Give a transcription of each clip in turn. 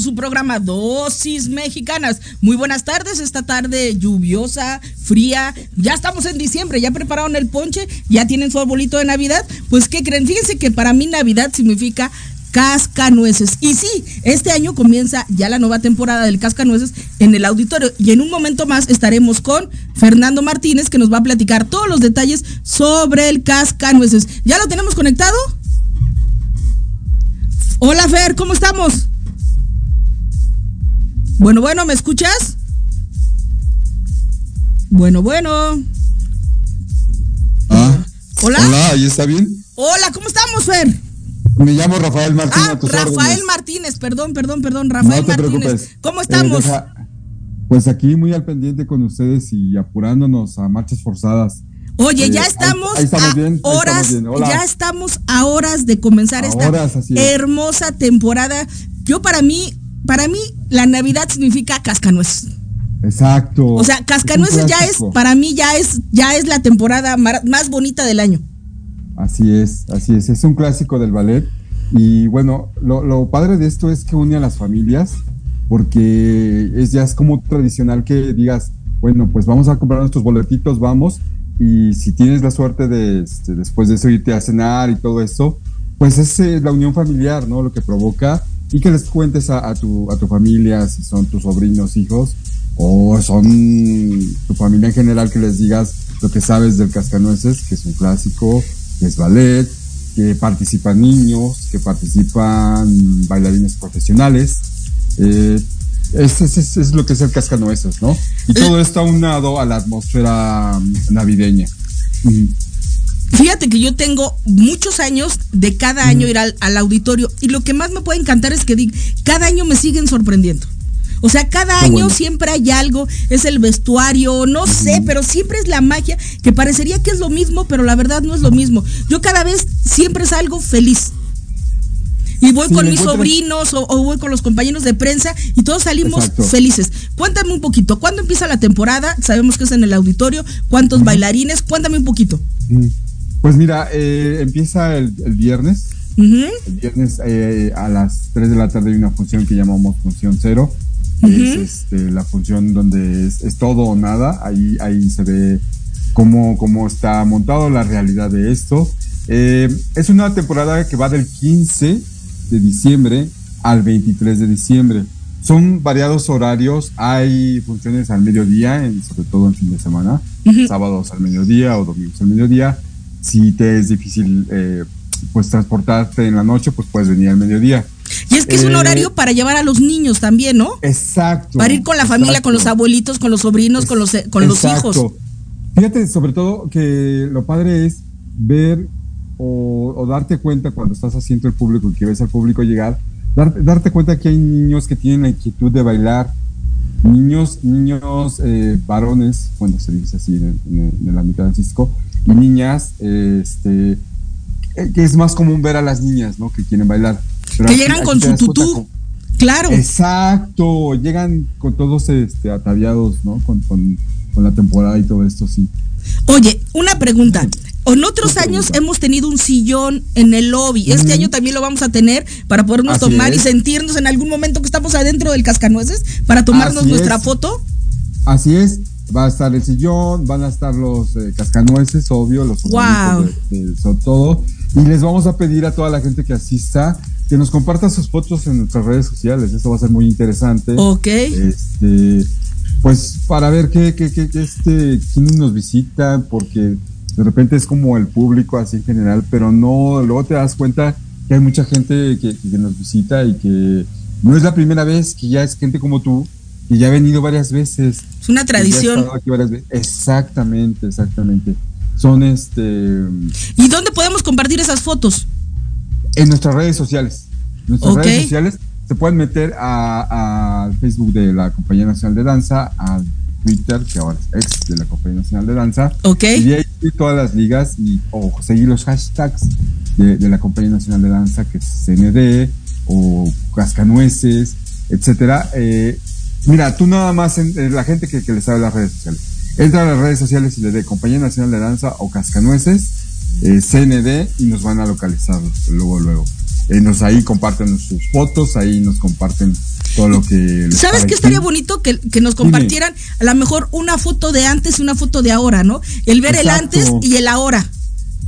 su programa Dosis Mexicanas. Muy buenas tardes, esta tarde lluviosa, fría. Ya estamos en diciembre, ya prepararon el ponche, ya tienen su arbolito de Navidad. Pues, ¿qué creen? Fíjense que para mí Navidad significa Cascanueces. Y sí, este año comienza ya la nueva temporada del Cascanueces en el auditorio. Y en un momento más estaremos con Fernando Martínez, que nos va a platicar todos los detalles sobre el Cascanueces. ¿Ya lo tenemos conectado? Hola Fer, ¿cómo estamos? Bueno, bueno, ¿me escuchas? Bueno, bueno. Ah, hola. Hola, ¿ahí está bien? Hola, ¿cómo estamos, Fer? Me llamo Rafael Martínez. Ah, Rafael Martínez, perdón, perdón, perdón, Rafael no te Martínez. Preocupes. ¿Cómo estamos? Eh, pues aquí muy al pendiente con ustedes y apurándonos a marchas forzadas. Oye, ya estamos, a horas, ya estamos a horas de comenzar esta hermosa temporada. Yo para mí, para mí la Navidad significa cascanueces. Exacto. O sea, cascanueces ya es, para mí ya es, ya es la temporada más bonita del año. Así es, así es. Es un clásico del ballet. Y bueno, lo, lo padre de esto es que une a las familias, porque es ya es como tradicional que digas, bueno, pues vamos a comprar nuestros boletitos, vamos y si tienes la suerte de este, después de eso irte a cenar y todo eso, pues es eh, la unión familiar, ¿no? Lo que provoca y que les cuentes a, tu, a tu familia, si son tus sobrinos, hijos, o son tu familia en general, que les digas lo que sabes del cascanueces, que es un clásico, que es ballet, que participan niños, que participan bailarines profesionales. Eh, es, es, lo que es el cascanueces, ¿no? Y todo está unado a la atmósfera navideña. Fíjate que yo tengo muchos años de cada año ir al, auditorio y lo que más me puede encantar es que cada año me siguen sorprendiendo. O sea, cada año siempre hay algo, es el vestuario, no sé, pero siempre es la magia que parecería que es lo mismo, pero la verdad no es lo mismo. Yo cada vez siempre salgo feliz y voy con mis sobrinos o, voy con los compañeros de prensa y todos salimos felices. Cuéntame un poquito, ¿cuándo empieza la temporada? Sabemos que es en el auditorio, ¿cuántos bailarines? Cuéntame un poquito. Pues mira, eh, empieza el, viernes. El viernes eh, a las 3 de la tarde hay una función que llamamos función cero. Es este, la función donde es, todo o nada. Ahí, ahí se ve cómo, cómo está montado la realidad de esto. Eh, es una temporada que va del 15 de diciembre al 23 de diciembre. Son variados horarios, hay funciones al mediodía, sobre todo en fin de semana, sábados al mediodía o domingos al mediodía. Si te es difícil eh, pues transportarte en la noche, pues puedes venir al mediodía. Y es que es un eh, horario para llevar a los niños también, ¿no? Exacto. Para ir con la familia, con los abuelitos, con los sobrinos, con los, con los hijos. Fíjate, sobre todo que lo padre es ver o, darte cuenta cuando estás haciendo el público y que ves al público llegar, darte cuenta que hay niños que tienen la inquietud de bailar, niños, niños eh, varones, bueno, se dice así en, el ámbito Cisco, y niñas, este, eh, que es más común ver a las niñas, ¿no? Que quieren bailar. que llegan con su tutú. claro. Exacto, llegan con todos este, ataviados, ¿no? Con, con, con la temporada y todo esto, sí. Oye, una pregunta. En otros años hemos tenido un sillón en el lobby. Este año también lo vamos a tener para podernos tomar y sentirnos en algún momento que estamos adentro del cascanueces para tomarnos nuestra foto. Así es. Va a estar el sillón, van a estar los eh, cascanueces, obvio, los wow. son todo. Y les vamos a pedir a toda la gente que asista que nos comparta sus fotos en nuestras redes sociales. Eso va a ser muy interesante. Ok. Este, pues para ver qué, qué, qué, este, quiénes nos visitan, porque de repente es como el público así en general, pero no, luego te das cuenta que hay mucha gente que, nos visita y que no es la primera vez, que ya es gente como tú, que ya ha venido varias veces. Es una tradición. Exactamente, exactamente. Son este... ¿Y dónde podemos compartir esas fotos? En nuestras redes sociales. Nuestras redes sociales se pueden meter al Facebook de la Compañía Nacional de Danza, al Twitter, que ahora es ex de la Compañía Nacional de Danza. Ok. Y ahí todas las ligas y o seguir los hashtags de, la Compañía Nacional de Danza, que es CND o Cascanueces, etcétera. Eh, mira, tú nada más, en, la gente que, que le sabe las redes sociales, entra a las redes sociales y le dé Compañía Nacional de Danza o Cascanueces, eh, CND, y nos van a localizar luego, luego. eh, nos ahí comparten sus fotos, ahí nos comparten todo lo que... ¿Sabes qué estaría bonito? Que, nos compartieran a lo mejor una foto de antes y una foto de ahora, ¿no? El ver el antes y el ahora,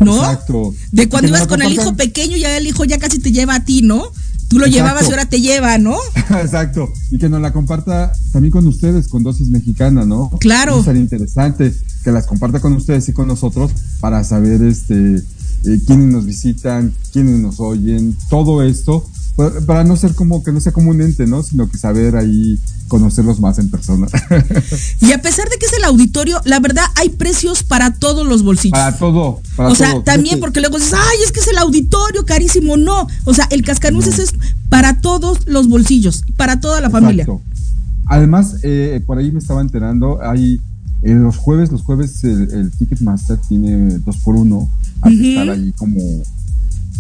¿no? Exacto. De cuando ibas con el hijo pequeño, ya el hijo ya casi te lleva a ti, ¿no? Tú lo llevabas y ahora te lleva, ¿no? Exacto. Y que nos la comparta también con ustedes, con Dosis Mexicana, ¿no? Claro. Sería interesante que las comparta con ustedes y con nosotros para saber este eh, quiénes nos visitan, quiénes nos oyen, todo esto, para no ser como que no sea como un ente, ¿no? Sino que saber ahí conocerlos más en persona. y a pesar de que es el auditorio, la verdad hay precios para todos los bolsillos. Para todo. Para o sea, también porque luego dices, ay, es que es el auditorio carísimo. No, o sea, el cascanueces es para todos los bolsillos, para toda la familia. Además, eh, por ahí me estaba enterando, hay en los jueves, los jueves el, Ticketmaster tiene dos por uno. Hay que estar ahí como,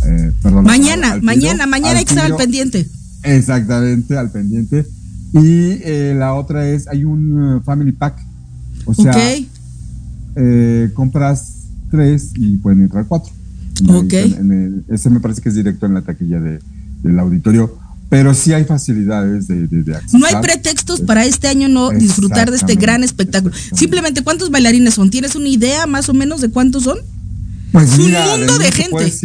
eh, perdón. Mañana, mañana, mañana hay que estar al pendiente. Exactamente, al pendiente. Y eh, la otra es, hay un uh, Family Pack. O sea, eh, compras tres y pueden entrar cuatro. Ok. ese me parece que es directo en la taquilla de, del auditorio pero sí hay facilidades de, de, No hay pretextos para este año no disfrutar de este gran espectáculo. Simplemente, ¿cuántos bailarines son? ¿Tienes una idea más o menos de cuántos son? Pues un mundo de, gente. Pues,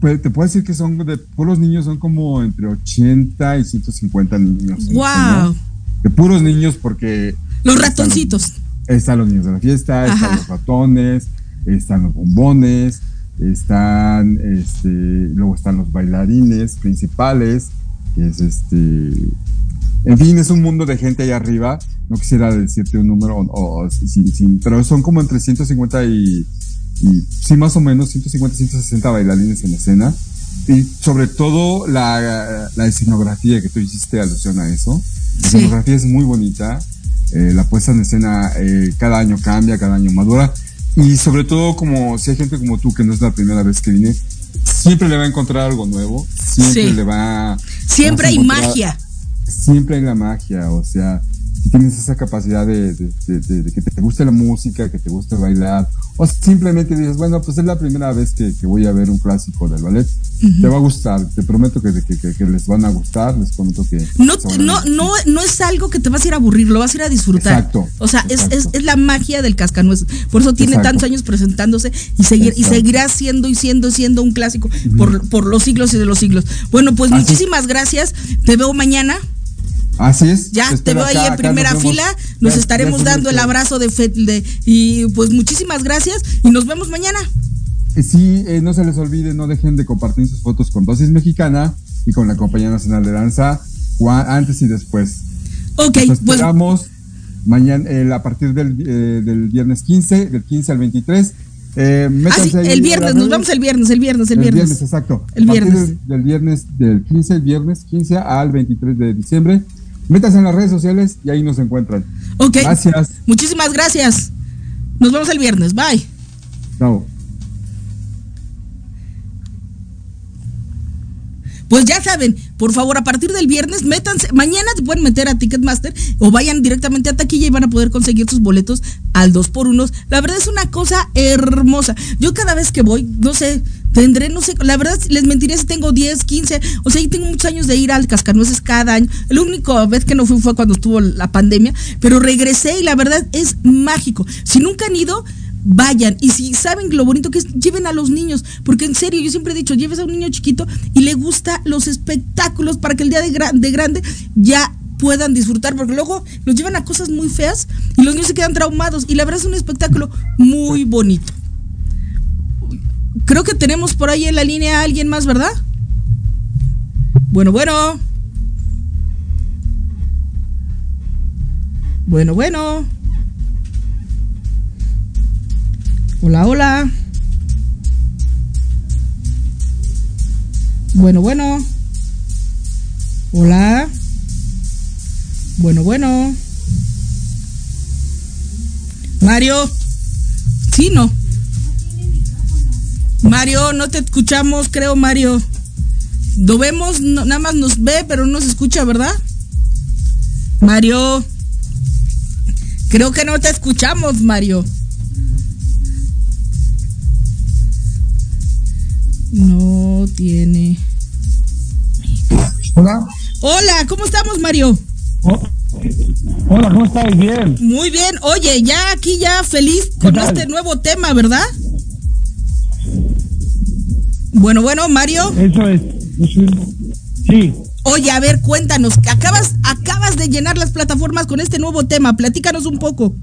te puedo decir que son de puros niños, son como entre 80 y 150 niños. ¡Wow! De puros niños porque... Los ratoncitos. Están los niños de la fiesta, están los ratones, están los bombones, están, este, luego están los bailarines principales, que es este... En fin, es un mundo de gente ahí arriba. No quisiera decirte un número, o, pero son como entre 150 y, y, sí, más o menos 150, 160 bailarines en escena. Y sobre todo la, la escenografía que tú hiciste alusión a eso. La escenografía es muy bonita. Eh, la puesta en escena eh, cada año cambia, cada año madura. Y sobre todo, como si hay gente como tú que no es la primera vez que vine, siempre le va a encontrar algo nuevo, siempre le va... Siempre hay magia. Siempre hay la magia, o sea, tienes esa capacidad de, que te guste la música, que te guste bailar, o simplemente dices, bueno, pues es la primera vez que, voy a ver un clásico del ballet, te va a gustar, te prometo que, les van a gustar, les prometo que... No, no, no, no es algo que te vas a ir a aburrir, lo vas a ir a disfrutar. Exacto. O sea, Es, es, la magia del cascanueces, por eso tiene tantos años presentándose y, seguir, y seguirá siendo y siendo, siendo un clásico por, por los siglos y de los siglos. Bueno, pues muchísimas gracias, te veo mañana. Así es. Ya te veo ahí en primera fila. Nos estaremos dando el abrazo de, de, y pues muchísimas gracias y nos vemos mañana. Eh, sí, eh, no se les olvide, no dejen de compartir sus fotos con Dosis Mexicana y con la Compañía Nacional de Danza antes y después. Ok, nos pues esperamos mañana eh, a partir del, del, viernes 15, del 15 al 23. Eh, ah, el viernes, nos vamos el viernes, el viernes, el, viernes. viernes. exacto. El viernes. Del, del, viernes, del 15, el viernes 15 al 23 de diciembre. Métanse en las redes sociales y ahí nos encuentran. Ok. Gracias. Muchísimas gracias. Nos vemos el viernes. Bye. Chao. Pues ya saben, por favor, a partir del viernes, métanse, mañana se pueden meter a Ticketmaster o vayan directamente a taquilla y van a poder conseguir sus boletos al 2 por 1 La verdad es una cosa hermosa. Yo cada vez que voy, no sé, tendré, no sé, la verdad les mentiría si tengo 10, 15, o sea, yo tengo muchos años de ir al Cascanueces cada año. La única vez que no fui fue cuando estuvo la pandemia, pero regresé y la verdad es mágico. Si nunca han ido, vayan. Y si saben lo bonito que es, lleven a los niños. Porque en serio, yo siempre he dicho, lleves a un niño chiquito y le gusta los espectáculos para que el día de, de grande ya puedan disfrutar, porque luego los llevan a cosas muy feas y los niños se quedan traumados. Y la verdad es un espectáculo muy bonito. Creo que tenemos por ahí en la línea a alguien más, ¿verdad? Bueno, bueno. Bueno, bueno. Hola, hola. Bueno, bueno. Hola. Bueno, bueno. Mario. Sí, no. Mario, no te escuchamos, creo, Mario. Lo vemos, nada más nos ve, pero no se escucha, ¿verdad? Mario. Creo que no te escuchamos, Mario. No tiene Hola. Hola, ¿cómo estamos, Mario? Oh, hola, ¿cómo estás? Bien. Muy bien. Oye, ya aquí ya feliz con este nuevo tema, ¿verdad? Bueno, bueno, Mario. Eso es. Sí. Oye, a ver, cuéntanos, acabas, acabas de llenar las plataformas con este nuevo tema, platícanos un poco.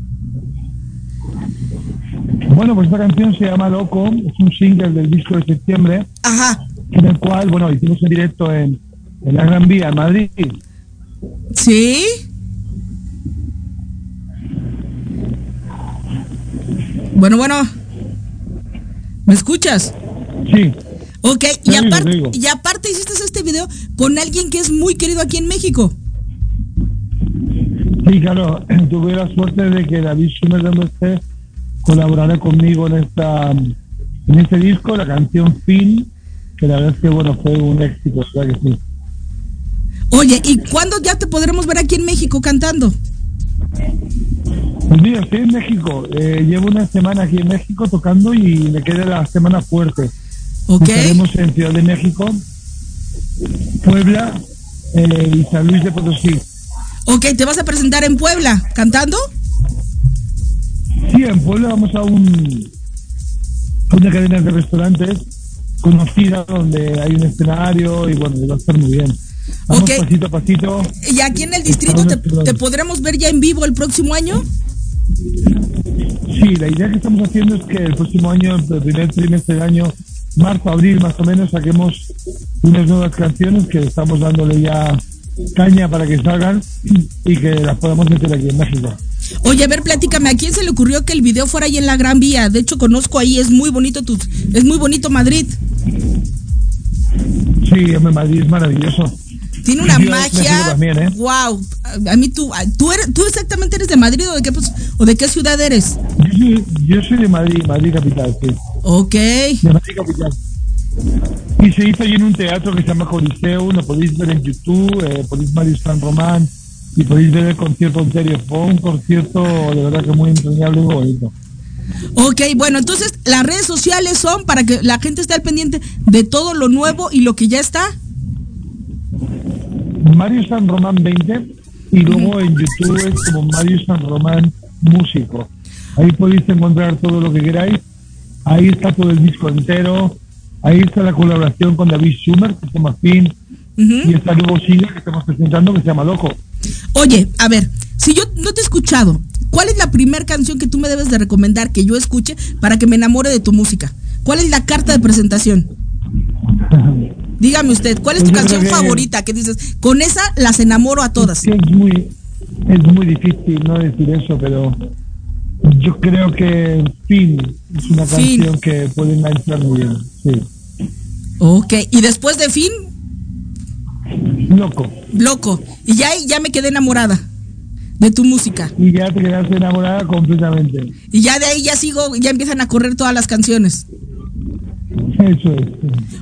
Bueno, pues esta canción se llama Loco, es un single del disco de septiembre. Ajá. En el cual, bueno, hicimos en directo en, en la Gran Vía, en Madrid. Sí. Bueno, bueno. ¿Me escuchas? Sí. Ok, y aparte, y aparte hiciste este video con alguien que es muy querido aquí en México. Sí, claro, tuve la suerte de que David Schumer donde esté colaborara conmigo en esta en este disco, la canción Fin, que la verdad es que bueno fue un éxito, ¿verdad que sí? Oye, ¿y cuándo ya te podremos ver aquí en México cantando? Pues mira, estoy en México. Eh, llevo una semana aquí en México tocando y me queda la semana fuerte. Ok. Estaremos en Ciudad de México, Puebla eh, y San Luis de Potosí. Ok, ¿te vas a presentar en Puebla cantando? Sí, en Puebla vamos a un una cadena de restaurantes conocida donde hay un escenario y bueno, va a estar muy bien. Vamos pasito a pasito. ¿Y aquí en el distrito te, podremos ver ya en vivo el próximo año? Sí, la idea que estamos haciendo es que el próximo año, el primer trimestre del año, marzo, abril más o menos, saquemos unas nuevas canciones que estamos dándole ya caña para que salgan y que las podamos meter aquí en México. Oye, a ver, platícame, ¿a quién se le ocurrió que el video fuera ahí en la Gran Vía? De hecho, conozco ahí, es muy bonito tu, es muy bonito Madrid. Sí, Madrid es maravilloso. Tiene una magia. ¿eh? Wow. A mí tú, tú eres, tú exactamente eres de Madrid o de qué pues, o de qué ciudad eres? Yo soy, de Madrid, Madrid capital, sí. Ok. De Madrid capital. Y se hizo allí en un teatro que se llama Coliseo, lo podéis ver en YouTube, eh, podéis ver San Román y podéis ver el concierto en Fue un concierto de verdad que muy entrañable y muy bonito. Ok, bueno, entonces las redes sociales son para que la gente esté al pendiente de todo lo nuevo y lo que ya está. Mario San Román 20 y luego en YouTube es como Mario San Román Músico. Ahí podéis encontrar todo lo que queráis. Ahí está todo el disco entero. Ahí está la colaboración con David Schumer, que se llama Fin. Y está el nuevo single que estamos presentando que se llama Loco. Oye, a ver, si yo no te he escuchado, ¿cuál es la primera canción que tú me debes de recomendar que yo escuche para que me enamore de tu música? ¿Cuál es la carta de presentación? Dígame usted, ¿cuál es tu canción favorita que dices, con esa las enamoro a todas? Es, muy, es muy difícil no decir eso, pero yo creo que Fin es una canción que puede enganchar muy bien. Sí. Ok, ¿y después de Fin? Loco. Loco. Y ya, ya me quedé enamorada de tu música. Y ya te quedaste enamorada completamente. Y ya de ahí ya sigo, ya empiezan a correr todas las canciones. Eso es.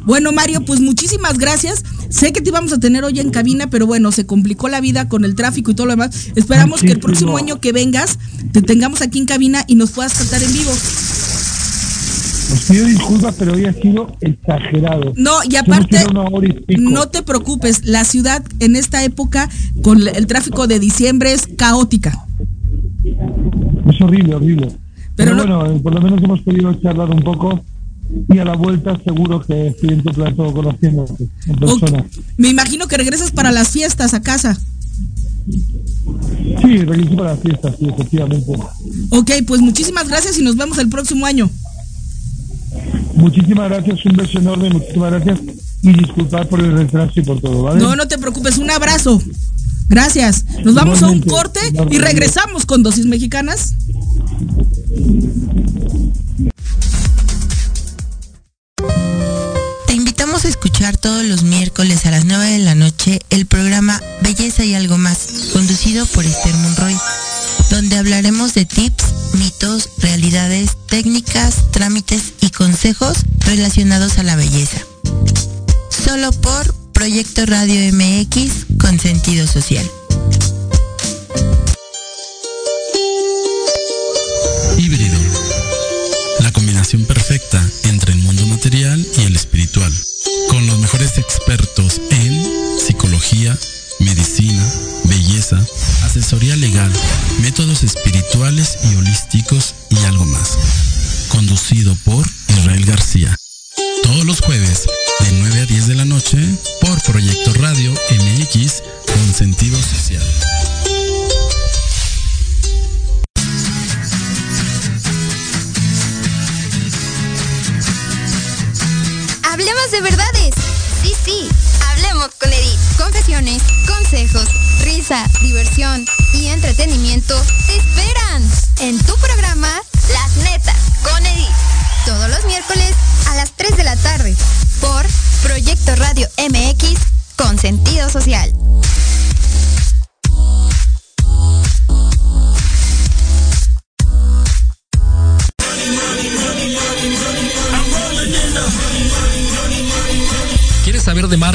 Bueno, Mario, pues muchísimas gracias. Sé que te íbamos a tener hoy en cabina, pero bueno, se complicó la vida con el tráfico y todo lo demás. Esperamos que el próximo año que vengas te tengamos aquí en cabina y nos puedas cantar en vivo. Os pido disculpas, pero hoy ha sido exagerado. No, y aparte, no te preocupes, la ciudad en esta época con el tráfico de diciembre es caótica. Es horrible, horrible. Pero, bueno, por lo menos hemos podido charlar un poco y a la vuelta seguro que estoy en tu plato conociéndote en persona. Me imagino que regresas para las fiestas a casa. Sí, regreso para las fiestas, sí, efectivamente. Ok, pues muchísimas gracias y nos vemos el próximo año. Muchísimas gracias, un beso enorme, muchísimas gracias y disculpar por el retraso y por todo, ¿vale? No, no te preocupes, un abrazo. Gracias. Nos vamos a un corte y regresamos con dosis mexicanas. Escuchar todos los miércoles a las 9 de la noche el programa Belleza y algo más, conducido por Esther Monroy, donde hablaremos de tips, mitos, realidades, técnicas, trámites y consejos relacionados a la belleza. Solo por Proyecto Radio MX con sentido social. Híbrido. La combinación perfecta entre el mundo material y el espiritual mejores expertos en psicología, medicina, belleza, asesoría legal, métodos espirituales y holísticos y algo más. Conducido por Israel García. Todos los jueves de 9 a 10 de la noche por Proyecto Radio MX con sentido social. Consejos, risa, diversión y entretenimiento te esperan en tu programa Las Netas con Edith. Todos los miércoles a las 3 de la tarde por Proyecto Radio MX con sentido social.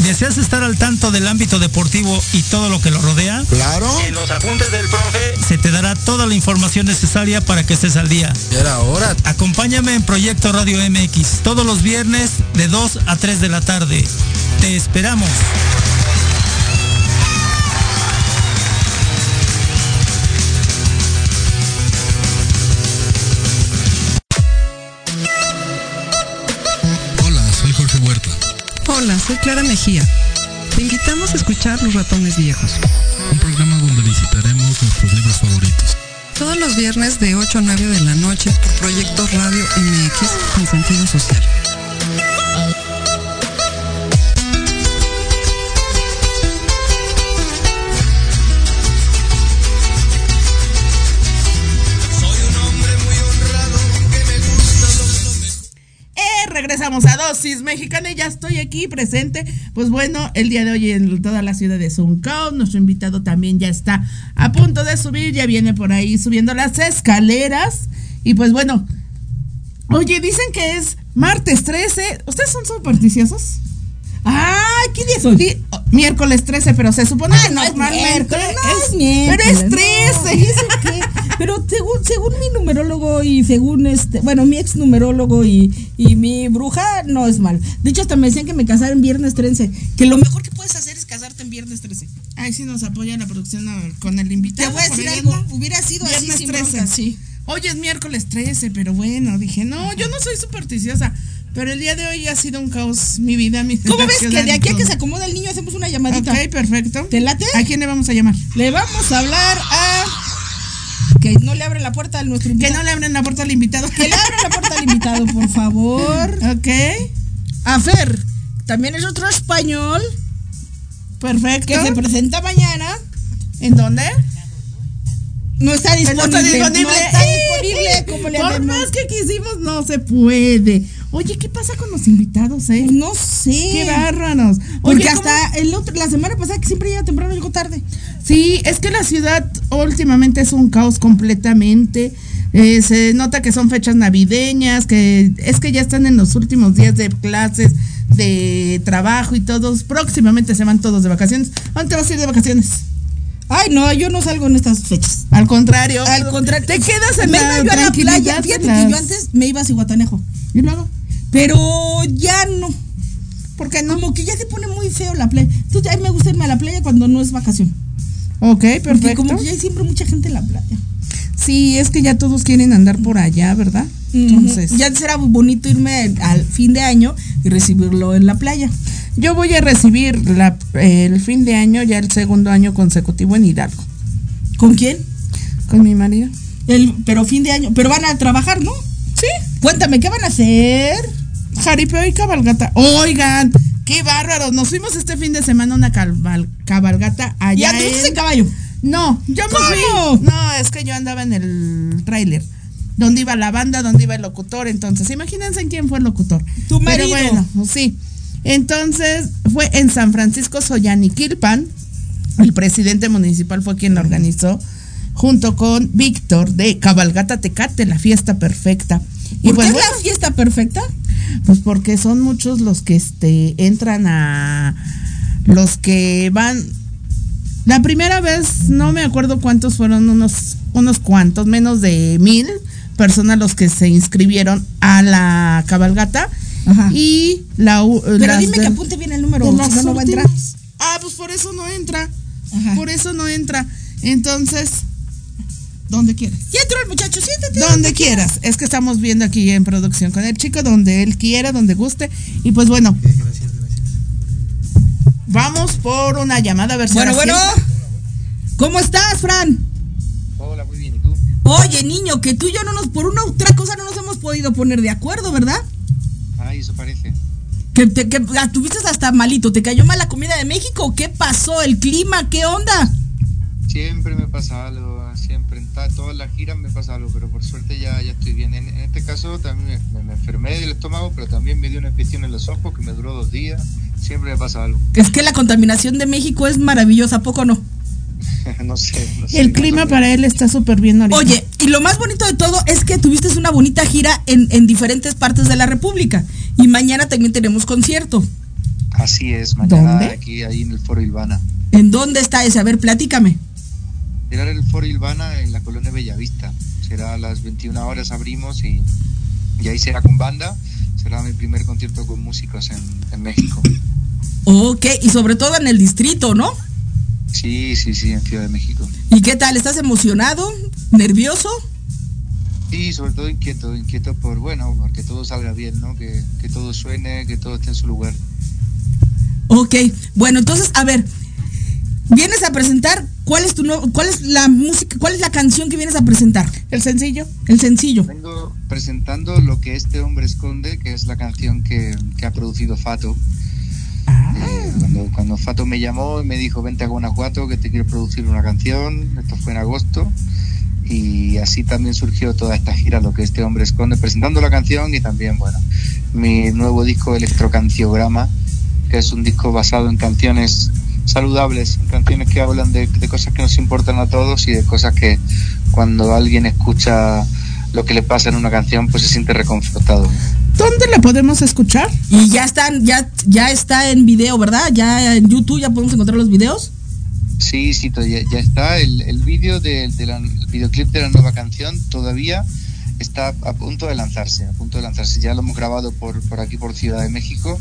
¿Deseas estar al tanto del ámbito deportivo y todo lo que lo rodea? Claro. En los apuntes del profe Se te dará toda la información necesaria para que estés al día. Ya era hora. Acompáñame en Proyecto Radio MX todos los viernes de 2 a 3 de la tarde. Te esperamos. Hola, soy Clara Mejía. Te invitamos a escuchar Los Ratones Viejos. Un programa donde visitaremos nuestros libros favoritos. Todos los viernes de 8 a 9 de la noche por Proyecto Radio MX con sentido social. Dosis Mexicana y ya estoy aquí presente. Pues bueno, el día de hoy en toda la ciudad de Suncao, nuestro invitado también ya está a punto de subir, ya viene por ahí subiendo las escaleras. Y pues bueno, oye, dicen que es martes 13. ¿Ustedes son supersticiosos? ¡Ay, qué día es miércoles 13, pero se supone que no es miércoles, no es es miércoles, Pero es no, 13. ¿y eso qué? Pero según, según mi numerólogo y según este, bueno, mi ex numerólogo y, y mi bruja, no es mal. De hecho, hasta me decían que me casara en viernes 13, que lo mejor que puedes hacer es casarte en viernes 13. Ay, sí nos apoya la producción con el invitado. Te voy a decir algo, hubiera sido así sin 13, bronca. sí. Hoy es miércoles 13, pero bueno, dije, no, yo no soy supersticiosa. Pero el día de hoy ha sido un caos mi vida, mi ¿Cómo ves que de aquí a que se acomoda el niño hacemos una llamadita? Ok, perfecto. ¿Te late? ¿A quién le vamos a llamar? Le vamos a hablar a... Que no le abre la puerta a nuestro Que invitado. no le abren la puerta al invitado. Que le abra la puerta al invitado, por favor. Ok, A Fer, también es otro español perfecto. que se presenta mañana. ¿En dónde? No está No disponible. está disponible. No está disponible. ¿Cómo le Por más que quisimos, no se puede. Oye, ¿qué pasa con los invitados, eh? No sé. Qué bárbaros. Porque Oye, ¿cómo- hasta el otro, la semana pasada que siempre llega temprano, llegó tarde. Sí, es que la ciudad últimamente es un caos completamente. Eh, se nota que son fechas navideñas, que es que ya están en los últimos días de clases, de trabajo y todos. Próximamente se van todos de vacaciones. ¿A ¿Dónde te vas a ir de vacaciones? Ay, no, yo no salgo en estas fechas. Al contrario. Al contrario. Te quedas en me la iba yo a la playa. Fíjate las- que yo antes me iba a Cihuatanejo. ¿Y luego? Pero ya no. Porque no, como que ya se pone muy feo la playa. Entonces, a mí me gusta irme a la playa cuando no es vacación. Ok, Porque perfecto. como que ya hay siempre mucha gente en la playa. Sí, es que ya todos quieren andar por allá, ¿verdad? Entonces, ya será bonito irme al fin de año y recibirlo en la playa. Yo voy a recibir la- el fin de año, ya el segundo año consecutivo en Hidalgo, ¿Con quién? con mi marido. El, pero fin de año. Pero van a trabajar, ¿no? Sí, Cuéntame, ¿qué van a hacer? jaripeo y cabalgata. Oigan, qué bárbaros. Nos fuimos este fin de semana a una cabal- cabalgata ¿Y allá. anduviste en- en caballo? No, yo me ¿Cómo? fui. No, es que yo andaba en el tráiler. Donde iba la banda, donde iba el locutor. Entonces, imagínense quién fue el locutor. Tu Pero marido. bueno, sí. Entonces, fue en San Francisco Soyaniquilpan. El presidente municipal fue quien lo organizó. junto con Víctor de Cabalgata Tecate, la fiesta perfecta. ¿Y ¿Por pues, qué es la fiesta perfecta? Pues porque son muchos los que este entran a los que van la primera vez no me acuerdo cuántos fueron unos unos cuantos menos de mil personas los que se inscribieron a la cabalgata y la pero dime que apunte bien el número no, no va a entrar ah pues por eso no entra por eso no entra entonces donde quieras. Ya entró el muchacho, siéntate. Donde, quieras. Es que estamos viendo aquí en producción con el chico, donde él quiera, donde guste. Y pues bueno. gracias, gracias. Vamos por una llamada a ver si Bueno, bueno. ¿Cómo estás, Fran? Hola, muy bien. ¿Y tú? Oye, niño, que tú y yo no nos, por una otra cosa no nos hemos podido poner de acuerdo, ¿verdad? Ay, eso parece. Que, te, que ah, tuviste hasta malito, ¿te cayó mal la comida de México? ¿Qué pasó? ¿El clima? ¿Qué onda? Siempre me pasa algo siempre, en todas las giras me pasa algo, pero por suerte ya, ya estoy bien. En, este caso también me, enfermé del estómago, pero también me dio una infección en los ojos que me duró dos días. Siempre me pasa algo. Es que la contaminación de México es maravillosa, ¿poco no? No sé. el clima para él está súper bien ahorita. Oye, y lo más bonito de todo es que tuviste una bonita gira en, en diferentes partes de la República. Y mañana también tenemos concierto. Así es, mañana aquí ahí en el Foro Ilvana. ¿En dónde está ese? A ver, platícame. Será el Foro Ilvana en la colonia Bellavista. Será a las 21 horas abrimos y, y ahí será con banda. Será mi primer concierto con músicos en, en México. Ok, y sobre todo en el distrito, ¿no? Sí, sí, sí, en Ciudad de México. ¿Y qué tal? ¿Estás emocionado? ¿Nervioso? Sí, sobre todo inquieto, inquieto por, bueno, que todo salga bien, ¿no? Que, que todo suene, que todo esté en su lugar. Ok, bueno, entonces, a ver, vienes a presentar cuál es tu cuál es la música, cuál es la canción que vienes a presentar? El sencillo. El sencillo. Vengo presentando lo que este hombre esconde, que es la canción que, ha producido Fato. Cuando, cuando, Fato me llamó y me dijo, vente a Guanajuato que te quiero producir una canción, esto fue en agosto, y así también surgió toda esta gira, lo que este hombre esconde, presentando la canción y también, bueno, mi nuevo disco Electrocanciograma, que es un disco basado en canciones saludables, canciones que hablan de, cosas que nos importan a todos y de cosas que cuando alguien escucha lo que le pasa en una canción, pues se siente reconfortado. ¿Dónde la podemos escuchar? Y ya están, ya, ya está en video, ¿verdad? Ya en YouTube ya podemos encontrar los videos. Sí, sí, ya, ya está. El, el vídeo de, videoclip de la nueva canción todavía está a punto de lanzarse, a punto de lanzarse. Ya lo hemos grabado por, por aquí, por Ciudad de México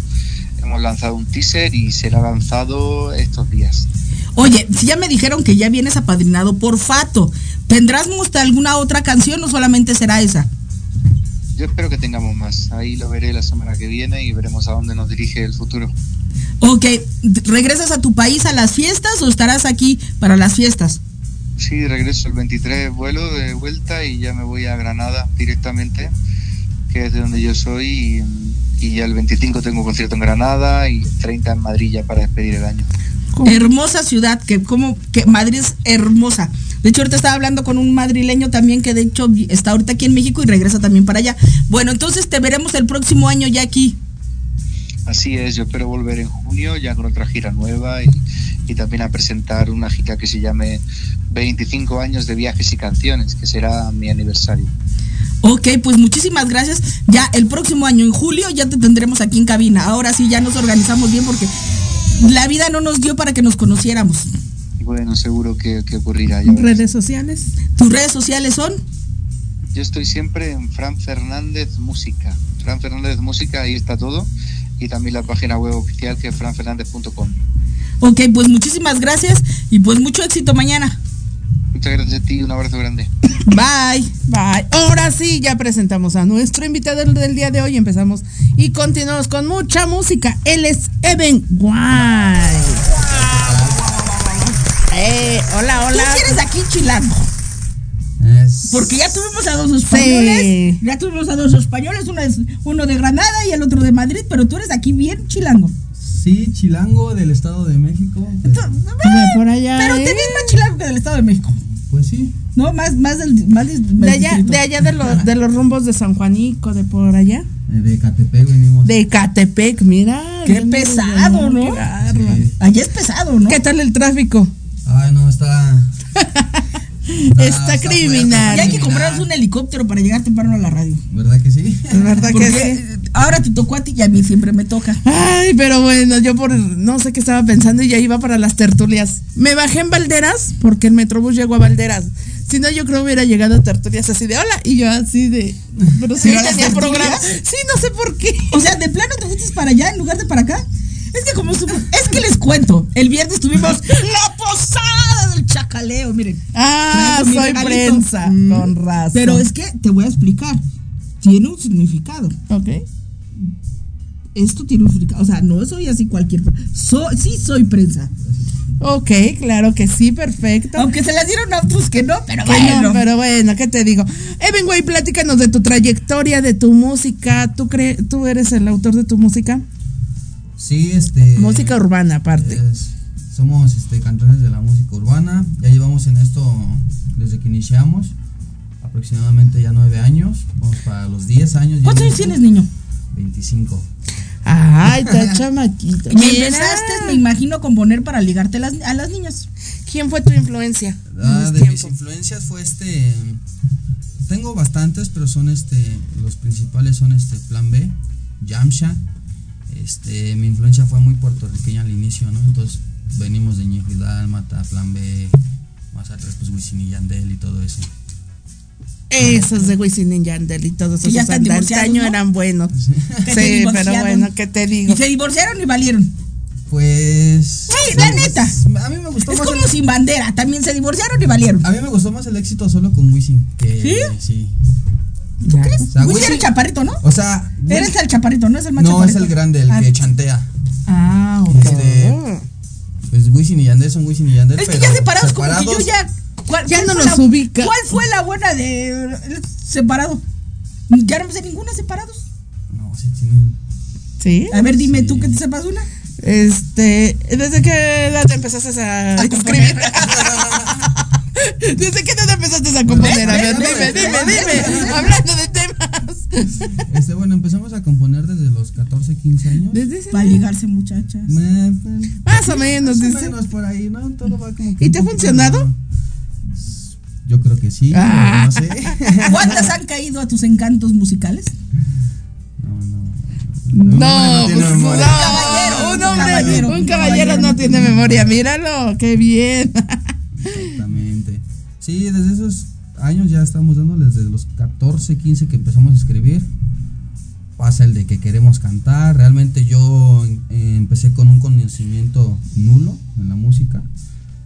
hemos lanzado un teaser y será lanzado estos días. Oye, si ya me dijeron que ya vienes apadrinado por Fato, ¿tendrás alguna otra canción o solamente será esa? Yo espero que tengamos más. Ahí lo veré la semana que viene y veremos a dónde nos dirige el futuro. Ok, ¿regresas a tu país a las fiestas o estarás aquí para las fiestas? Sí, regreso el 23, vuelo de vuelta y ya me voy a Granada directamente, que es de donde yo soy. Y y ya el 25 tengo concierto en Granada y 30 en Madrid ya para despedir el año. Hermosa ciudad, que como que Madrid es hermosa. De hecho, ahorita estaba hablando con un madrileño también que de hecho está ahorita aquí en México y regresa también para allá. Bueno, entonces te veremos el próximo año ya aquí. Así es, yo espero volver en junio ya con otra gira nueva y, y también a presentar una gira que se llame 25 años de viajes y canciones, que será mi aniversario. Ok, pues muchísimas gracias. Ya el próximo año, en julio, ya te tendremos aquí en cabina. Ahora sí, ya nos organizamos bien porque la vida no nos dio para que nos conociéramos. Bueno, seguro que, ocurrirá. ¿Redes sociales? ¿Tus redes sociales son? Yo estoy siempre en Fran Fernández Música. Fran Fernández Música, ahí está todo. Y también la página web oficial que es franfernández.com. Ok, pues muchísimas gracias y pues mucho éxito mañana. Muchas gracias a ti, un abrazo grande. Bye. Bye. Ahora sí, ya presentamos a nuestro invitado del día de hoy. Empezamos y continuamos con mucha música. Él es Evan White. Eh, hola, hola. ¿Tú quieres aquí chilango? Porque ya tuvimos a dos españoles. Ya tuvimos a dos españoles, uno, es, uno de Granada y el otro de Madrid, pero tú eres aquí bien chilango. Sí, chilango del Estado de México. Pero, por allá. Pero te vienes más chilango que del Estado de México. Pues sí. No, más, más del. Más de, allá, de allá de los, de los rumbos de San Juanico, de por allá. Eh, de Catepec venimos. De Catepec, mira. Qué pesado, ¿no? Allá es pesado, ¿no? ¿Qué tal el tráfico? Ay, no, está. Está criminal. Y hay que comprarnos un helicóptero para llegar temprano a la radio. ¿Verdad que sí? ¿Verdad que sí? ahora te tocó a ti y a mí siempre me toca. Ay, pero bueno, yo por no sé qué estaba pensando y ya iba para las tertulias. Me bajé en Valderas porque el Metrobús llegó a Valderas. Si no, yo creo hubiera llegado a tertulias así de hola. Y yo así de. Pero sí ¿Pero a las tenía programa. Sí, no sé por qué. O sea, de plano te fuiste para allá en lugar de para acá. Es que como su- es que les cuento, el viernes tuvimos la posada chacaleo, miren. Ah, soy regalito. prensa. Mm. Con razón. Pero es que te voy a explicar. Tiene un significado. Ok. Esto tiene un significado. O sea, no soy así cualquier. Soy, sí soy prensa. Ok, claro que sí, perfecto. Aunque se las dieron a otros que no, pero Que bueno. no, pero bueno, ¿qué te digo? Evan, güey, platícanos de tu trayectoria, de tu música. ¿Tú, cre ¿Tú eres el autor de tu música? Sí, este. música urbana, aparte. es- somos este, cantantes de la música urbana. Ya llevamos en esto desde que iniciamos. Aproximadamente ya nueve años. Vamos para los 10 años. ¿Cuántos años tienes, niño? 25. Ay, está chamaquito. Y empezaste, me imagino, a componer para ligarte las- a las niñas. ¿Quién fue tu influencia? en Ah, de tiempo? mis influencias fue este. Tengo bastantes, pero son este. Los principales son este Plan B, Yamsha. Este, mi influencia fue muy puertorriqueña al inicio, ¿no? Entonces venimos de Ñejo y Dálmata, Plan B, más atrás pues Wisin y Yandel y todo eso. Esos de Wisin y Yandel y todos esos están de divorciados, antaño ¿no? eran buenos. Sí, pero bueno, ¿qué te digo? Y se divorciaron y valieron. Pues. Sí, la neta. A mí me gustó Es más como el- sin bandera. También se divorciaron y valieron. A mí me gustó más el éxito solo con Wisin que ¿Sí? sí. ¿Tú crees? O sea, Wisin era el chaparrito, ¿no? O sea, Eres el chaparrito, ¿no? Es el más no es chaparrito. el grande, el Ah, que chantea. Ah, ok. Este, pues Wisin y Yandel son Wisin y Yandel. Es que pero ya separados, como que yo ya. ¿cuál- Ya no los la- ubica. ¿Cuál fue la buena de separado? Ya no me sé ninguna separados. No, sí tienen. ¿Sí? A ver, dime tú que te sepas una. Este, ¿desde qué edad te empezaste a, escribir? ¿Desde qué edad empezaste a componer? A ver, dime, dime, dime. Hablando de. Este, bueno, empezamos a componer desde los 14, 15 años. Desde ese- Para ligarse, muchachas. Me- pues, Más o menos, más o dice. menos por ahí, ¿no? Todo va como que ¿Y un te ha funcionado? Yo creo que sí, Ah. no sé. ¿Cuántas han caído a tus encantos musicales? No, tiene pues, memoria. no, un hombre, caballero, un un caballero caballero. no tiene memoria, míralo, qué bien. Exactamente. Sí, desde esos años ya estamos dando, desde los 14, 15 que empezamos a escribir. Pasa el de que queremos cantar. Realmente yo eh, empecé con un conocimiento nulo en la música.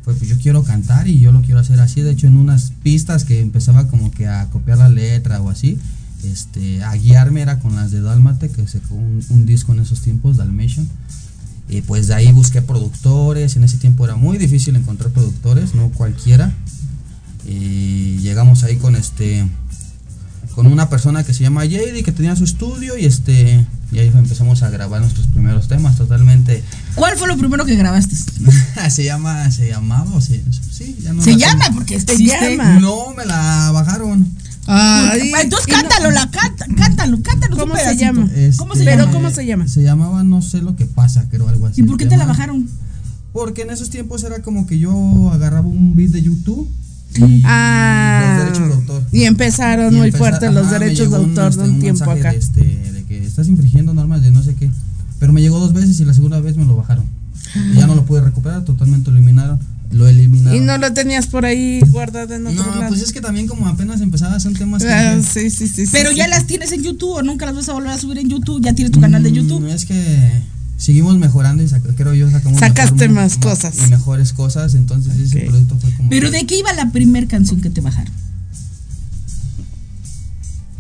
Fue pues yo quiero cantar y yo lo quiero hacer así. De hecho, en unas pistas que empezaba como que a copiar la letra o así, este, a guiarme era con las de Dalmate, que sacó un, un disco en esos tiempos, Dalmation. Y pues de ahí busqué productores. En ese tiempo era muy difícil encontrar productores, no cualquiera. Y llegamos ahí con este con una persona que se llama JD que tenía su estudio y este y ahí empezamos a grabar nuestros primeros temas totalmente ¿Cuál fue lo primero que grabaste? se llama se llamaba o se sí ya no Se la llama tengo. porque Se existe. llama. no me la bajaron Ay, Entonces y no- cántalo, la canta, cántalo, cántalo. ¿Cómo se llama? ¿Cómo se Este, Pero llama? ¿cómo se llama? se llamaba no sé lo que pasa creo algo así ¿Y por qué te la bajaron? porque en esos tiempos era como que yo agarraba un beat de YouTube Ah, los derechos de autor y empezaron Y muy fuertes los derechos de autor este, de un tiempo mensaje acá. De, este, de que estás infringiendo normas de no sé qué. Pero me llegó dos veces y la segunda vez me lo bajaron. Y ya no lo pude recuperar, totalmente lo eliminaron. Lo eliminaron. Y no lo tenías por ahí guardado en otro No, lado. pues es que también como apenas empezaba son temas que Ah, dije, sí, sí, sí. Pero sí, ya sí. las tienes en YouTube o nunca las vas a volver a subir en YouTube. Ya tienes tu canal de "Mm, YouTube. Es que seguimos mejorando y sac- creo yo sacamos Sacaste mejor- más cosas. y mejores cosas, entonces ese Ok. producto fue como Pero ¿de qué iba la primer canción que te bajaron?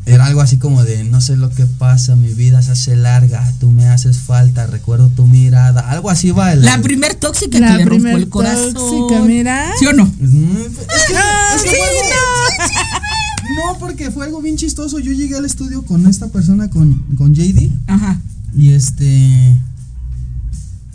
Era algo así como de no sé lo que pasa, mi vida se hace larga, tú me haces falta, recuerdo tu mirada, algo así va el La primer tóxica La que le rompió primer el corazón. tóxica, mira. ¿Sí o no? Es que, Ah, es que sí, fue algo- No, porque fue algo bien chistoso. Yo llegué al estudio con esta persona, con, con JD, Ajá. y este.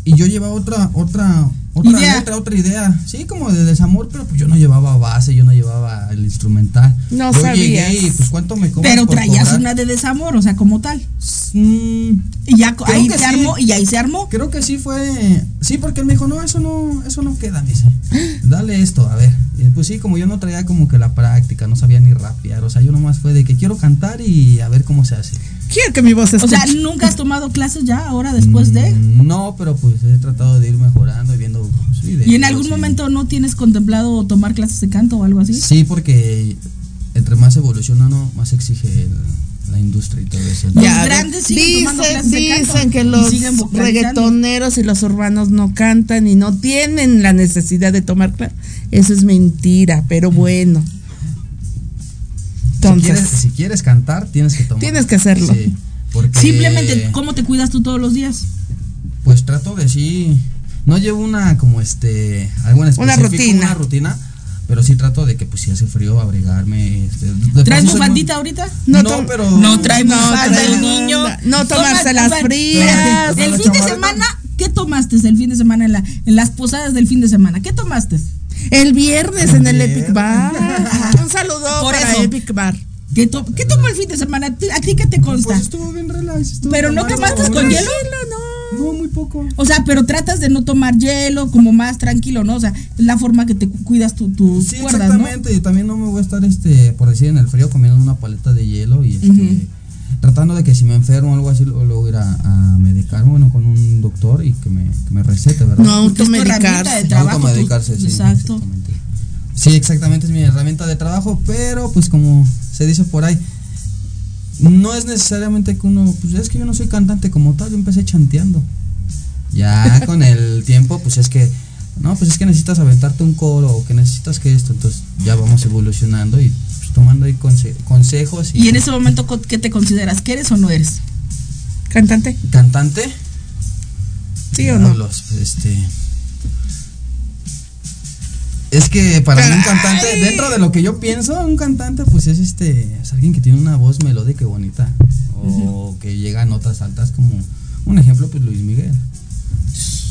Y yo llevaba otra, otra, otra Idea. letra, otra idea. Sí, como de desamor, pero pues yo no llevaba base, yo no llevaba el instrumental. No yo sabías. llegué y pues cuánto me cobras Pero traías cobrar? una de desamor, o sea, como tal. Mm, Y ya ahí se sí. armó, y ahí se armó. Creo que sí fue. Sí, porque él me dijo, no, eso no, eso no queda, me dice. Dale esto, a ver. Y pues sí, como yo no traía como que la práctica, no sabía ni rapear, o sea, yo nomás fue de que quiero cantar y a ver cómo se hace. Quiero que mi voz O sea, ¿nunca has tomado clases ya ahora después de? Mm, No, pero pues he tratado de ir mejorando y viendo videos, ¿Y en algún sí. momento no tienes contemplado tomar clases de canto o algo así? Sí, porque entre más evoluciona uno, más exige el- la industria y todo eso. Los grandes siguen tomando dicen, clases de canto dicen que y los vocalizando. reggaetoneros y los urbanos no cantan y no tienen la necesidad de tomar clases. Eso es mentira, pero bueno. Si Entonces, quieres, si quieres cantar, tienes que tomar. Tienes que hacerlo. Sí, porque Simplemente, ¿cómo te cuidas tú todos los días? Pues trato de sí. No llevo una como este. Algo en Una específico, rutina. Una rutina. Pero sí trato de que pues si hace frío abrigarme. Este, ¿Traes bufandita ahorita? No, No, pero- No trae no bufanda el niño. bufanda. No tomarse Toma- las frías. El fin de semana, ¿qué tomaste el fin de semana en, la, en las posadas del fin de semana? ¿Qué tomaste? El viernes en el Epic Bar. Un saludo Por para eso. Epic Bar. ¿Qué, to- qué tomó el fin de semana? ¿A ti qué te consta? Pues estuvo bien relax. estuvo ¿Pero no tomaste con hielo? No, muy poco. O sea, pero tratas de no tomar hielo, como más tranquilo, ¿no? O sea, es la forma que te cu- cuidas tu- tus Sí, cuerdas, ¿no? exactamente. Y también no me voy a estar, este, por decir, en el frío comiendo una paleta de hielo y este, tratando de que si me enfermo o algo así, luego, luego ir a, a medicarme, bueno, con un doctor y que me, que me recete, ¿verdad? No automedicarse. de trabajo, tú- Automedicarse, sí. Exacto. exactamente. Sí, exactamente, es mi herramienta de trabajo, pero pues como se dice por ahí, no es necesariamente que uno, pues es que yo no soy cantante como tal, yo empecé chanteando. Ya con el tiempo, pues es que, no, pues es que necesitas aventarte un coro o que necesitas que esto, entonces ya vamos evolucionando y pues, tomando ahí conse- consejos. Y en ese momento, ¿qué te consideras? ¿Que eres o no eres? ¿Cantante? ¿Cantante? ¿Sí o no? Diablos, este. Es que para mí un cantante, dentro de lo que yo pienso, un cantante pues es este, es alguien que tiene una voz melódica y bonita. O que llega a notas altas como un ejemplo pues Luis Miguel.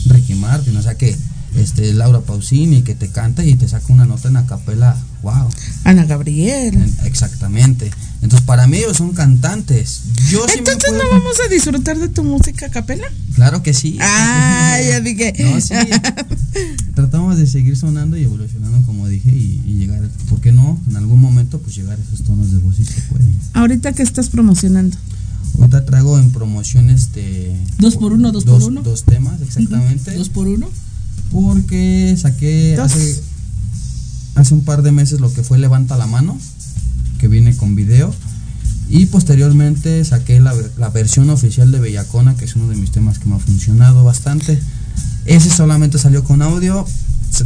Ricky Martin, o sea que este Laura Pausini que te canta y te saca una nota en acapela, wow. Ana Gabriel. Exactamente. Entonces para mí ellos son cantantes. Yo sí Entonces puedo- no vamos a disfrutar de tu música a capela. Claro que sí. Ah, ya dije. No, sí. Tratamos de seguir sonando y evolucionando, como dije, y, y llegar, ¿por qué no? En algún momento, pues llegar a esos tonos de voz si se puede. Ahorita que estás promocionando. Ahorita traigo en promoción este. ¿Dos por uno, dos por uno? Dos temas, exactamente. ¿Dos por uno? Porque saqué Dos. hace, hace un par de meses lo que fue Levanta la mano, que viene con video. Y posteriormente saqué la, la versión oficial de Bellacona, que es uno de mis temas que me ha funcionado bastante. Ese solamente salió con audio.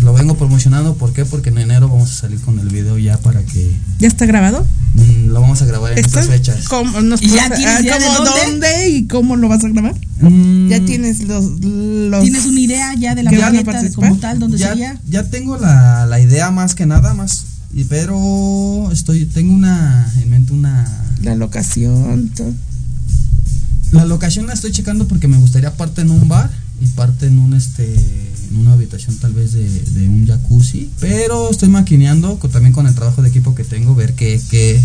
Lo vengo promocionando, ¿por qué? Porque en enero vamos a salir con el video ya para que ¿Ya está grabado? mm, lo vamos a grabar en ¿Estás- estas fechas. ¿Cómo, nos ¿Y ya tienes ah, idea de cómo, dónde? dónde y cómo lo vas a grabar? Mm, Ya tienes los, los ¿Tienes una idea ya de la ¿Que van a maqueta participar? como tal, donde ya, sería? ya tengo la, la idea más que nada más y pero estoy tengo una en mente una la locación. todo. la locación la estoy checando porque me gustaría parte en un bar y parte en un este en una habitación tal vez de, de un jacuzzi pero estoy maquineando con- también con el trabajo de equipo que tengo ver qué qué